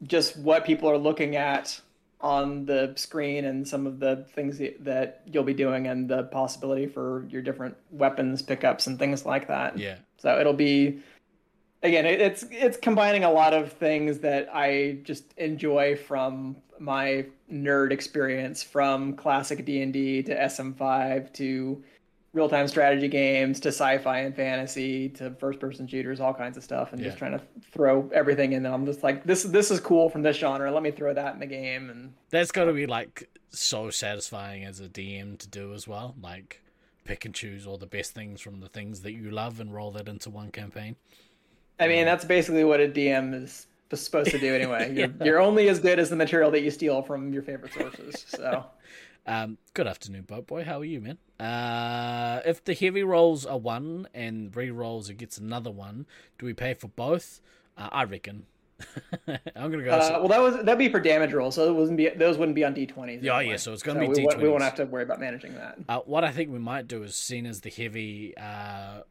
just what people are looking at on the screen and some of the things that you'll be doing and the possibility for your different weapons pickups and things like that. Yeah. So it'll be again it's it's combining a lot of things that I just enjoy from my nerd experience from classic D&D to SM5 to real time strategy games to sci-fi and fantasy to first person shooters, all kinds of stuff, and yeah. just trying to throw everything in. And I'm just like, this this is cool from this genre. Let me throw that in the game. And that's got to be like so satisfying as a DM to do as well. Like pick and choose all the best things from the things that you love and roll that into one campaign. I mean, that's basically what a DM is supposed to do anyway. [laughs] You're, yeah. you're only as good as the material that you steal from your favorite sources. So. [laughs] Um, good afternoon, Boat Boy. How are you, man? Uh, if the heavy rolls are one and re rolls it gets another one, do we pay for both? Uh, I reckon. [laughs] I'm gonna go. Uh, well, that was that'd be for damage rolls, so it wasn't be those wouldn't be on d20s. Yeah, anyway. yeah. So it's gonna so be d20s. We won't have to worry about managing that. Uh, what I think we might do is, seen as the heavy uh,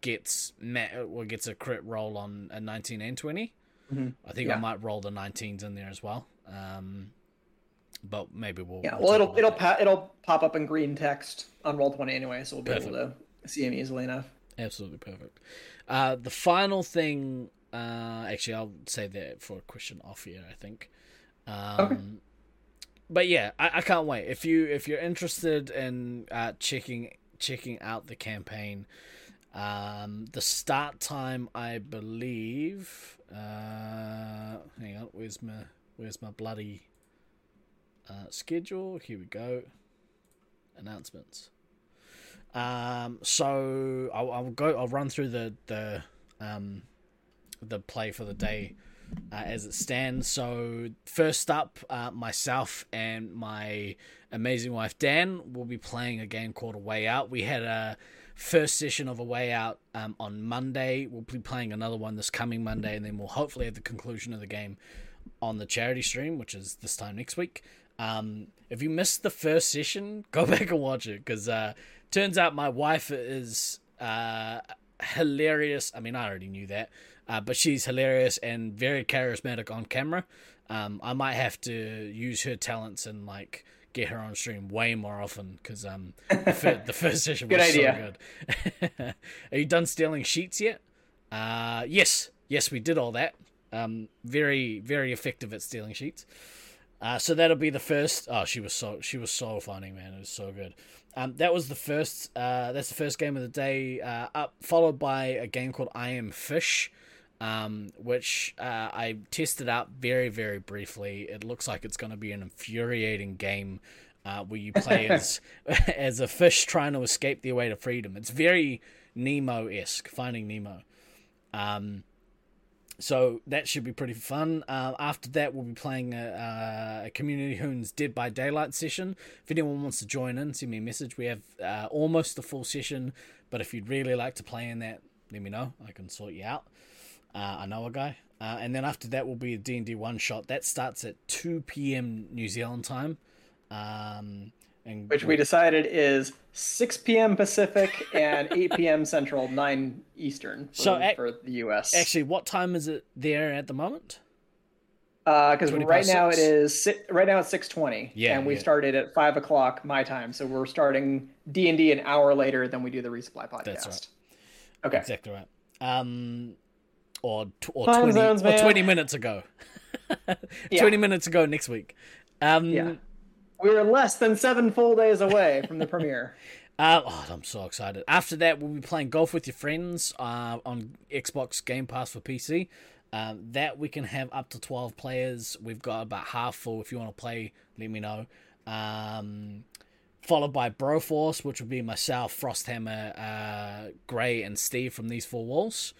gets met or gets a crit roll on a 19 and 20, mm-hmm. I think yeah. I might roll the 19s in there as well. Um, but maybe we'll. Yeah, we'll it'll it'll pa- it'll pop up in green text on Roll20 anyway, so we'll be perfect. able to see him easily enough. Absolutely perfect. Uh, the final thing, uh, actually, I'll say that for a question off here. I think. Um, okay. But yeah, I, I can't wait. If you if you're interested in uh, checking checking out the campaign, um, the start time I believe. Uh, hang on, where's my where's my bloody uh, schedule. Here we go. Announcements. Um, so I'll, I'll, go. I'll run through the the um, the play for the day uh, as it stands. So first up, uh, myself and my amazing wife Dan will be playing a game called A Way Out. We had a first session of A Way Out um, on Monday. We'll be playing another one this coming Monday, and then we'll hopefully have the conclusion of the game on the charity stream, which is this time next week. Um, if you missed the first session, [laughs] go back and watch it because uh, turns out my wife is uh, hilarious. I mean, I already knew that, uh, but she's hilarious and very charismatic on camera. Um, I might have to use her talents and like get her on stream way more often because um the, fir- [laughs] the, first session was so good. [laughs] Are you done stealing sheets yet? Uh, yes, yes, we did all that. Um, very very effective at stealing sheets. Uh, so that'll be the first. Oh, she was so she was so funny, man. It was so good. Um, that was the first. Uh, that's the first game of the day. Uh, up followed by a game called I Am Fish, um, which uh, I tested out very very briefly. It looks like it's going to be an infuriating game uh, where you play [laughs] as [laughs] as a fish trying to escape their way to freedom. It's very Nemo esque, Finding Nemo. Um, so that should be pretty fun. Uh, after that, we'll be playing a, a, Community Hoons Dead by Daylight session. If anyone wants to join in, send me a message. We have uh, almost a full session, but if you'd really like to play in that, let me know. I can sort you out. Uh, I know a guy. Uh, and then after that will be a D&D one shot. That starts at 2 p.m. New Zealand time. Um, and which we decided is 6 p.m. Pacific and [laughs] 8 p.m. Central, 9 Eastern for, so for the U.S. Actually, what time is it there at the moment? Because uh, right now it is right now it's 6:20, yeah, and we yeah. started at five o'clock my time, so we're starting D and D an hour later than we do the resupply podcast. That's right. Okay, exactly right. Um, or or Time 20 zones, or 20 minutes ago. [laughs] 20 minutes ago next week. Um, yeah. We're less than seven full days away from the [laughs] premiere. Uh, oh, I'm so excited. After that, we'll be playing golf with your friends uh, on Xbox Game Pass for PC. Um, that we can have up to 12 players. We've got about half full. If you want to play, let me know. Um, followed by Broforce, which will be myself, Frosthammer, uh, Gray, and Steve from these four walls.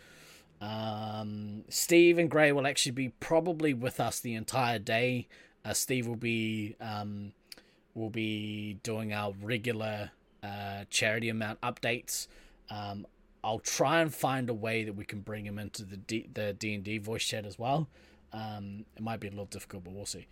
Um, Steve and Gray will actually be probably with us the entire day. Uh, Steve will be um, we'll be doing our regular uh, charity amount updates. Um, I'll try and find a way that we can bring him into the D- the D and D voice chat as well. Um, it might be a little difficult, but we'll see.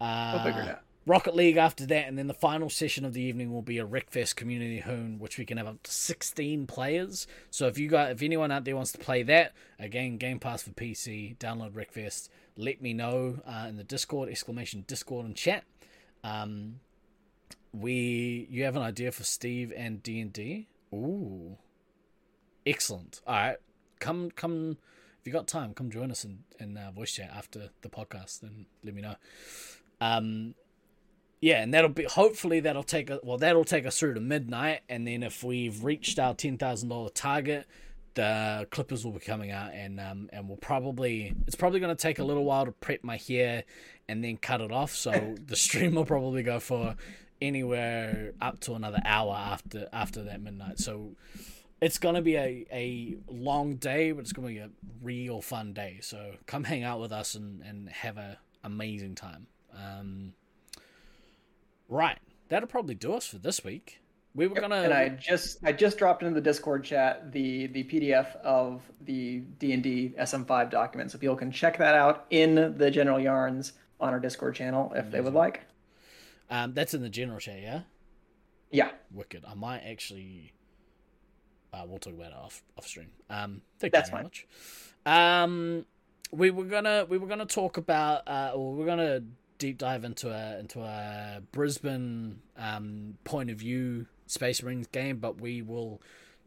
Uh, we'll figure it out. Rocket League after that, and then the final session of the evening will be a Wreckfest Community Hoon, which we can have up to 16 players. So if you got, if anyone out there wants to play that, again, Game Pass for PC, download Wreckfest. Let me know uh, in the Discord exclamation Discord and chat. Um, we you have an idea for Steve and D and D? Ooh, excellent. All right, come come. If you got time, come join us in in uh, voice chat after the podcast, and let me know. Um, yeah, and that'll be hopefully that'll take a well that'll take us through to midnight, and then if we've reached our ten thousand dollar target, the clippers will be coming out, and um and we'll probably it's probably going to take a little while to prep my hair and then cut it off, so [laughs] the stream will probably go for anywhere up to another hour after after that midnight. So it's gonna be a, a long day, but it's gonna be a real fun day. So come hang out with us and, and have a amazing time. Um, right, that'll probably do us for this week. We were gonna and I just I just dropped into the Discord chat the the PDF of the D and D SM5 document, so people can check that out in the General Yarns on our Discord channel if they would like. Um, that's in the general chat, yeah. Yeah. Wicked. I might actually. Uh, we'll talk about it off off stream. Um, thank that's you very fine. much. Um, we were gonna we were gonna talk about uh, or we're gonna deep dive into a into a Brisbane um point of view Space Marines game, but we will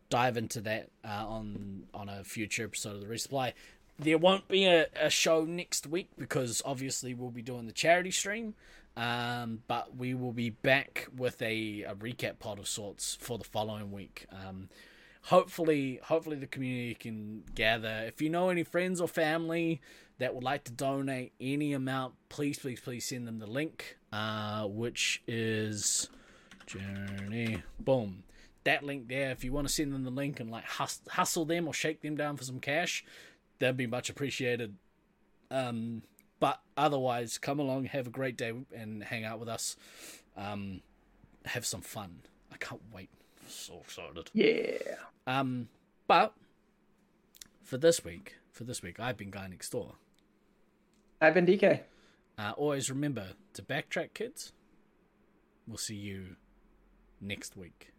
dive into that uh, on on a future episode of the resupply. There won't be a, a show next week because obviously we'll be doing the charity stream. Um, but we will be back with a, a recap pod of sorts for the following week. Um, hopefully, hopefully the community can gather. If you know any friends or family that would like to donate any amount, please, please, please send them the link, uh, which is journey. Boom. That link there. If you want to send them the link and like hustle them or shake them down for some cash, that'd be much appreciated. Um, but otherwise, come along, have a great day, and hang out with us. Um, have some fun. I can't wait. I'm so excited. Yeah. Um, but for this week, for this week, I've been Guy Next Door. I've been DK. Uh, always remember to backtrack, kids. We'll see you next week.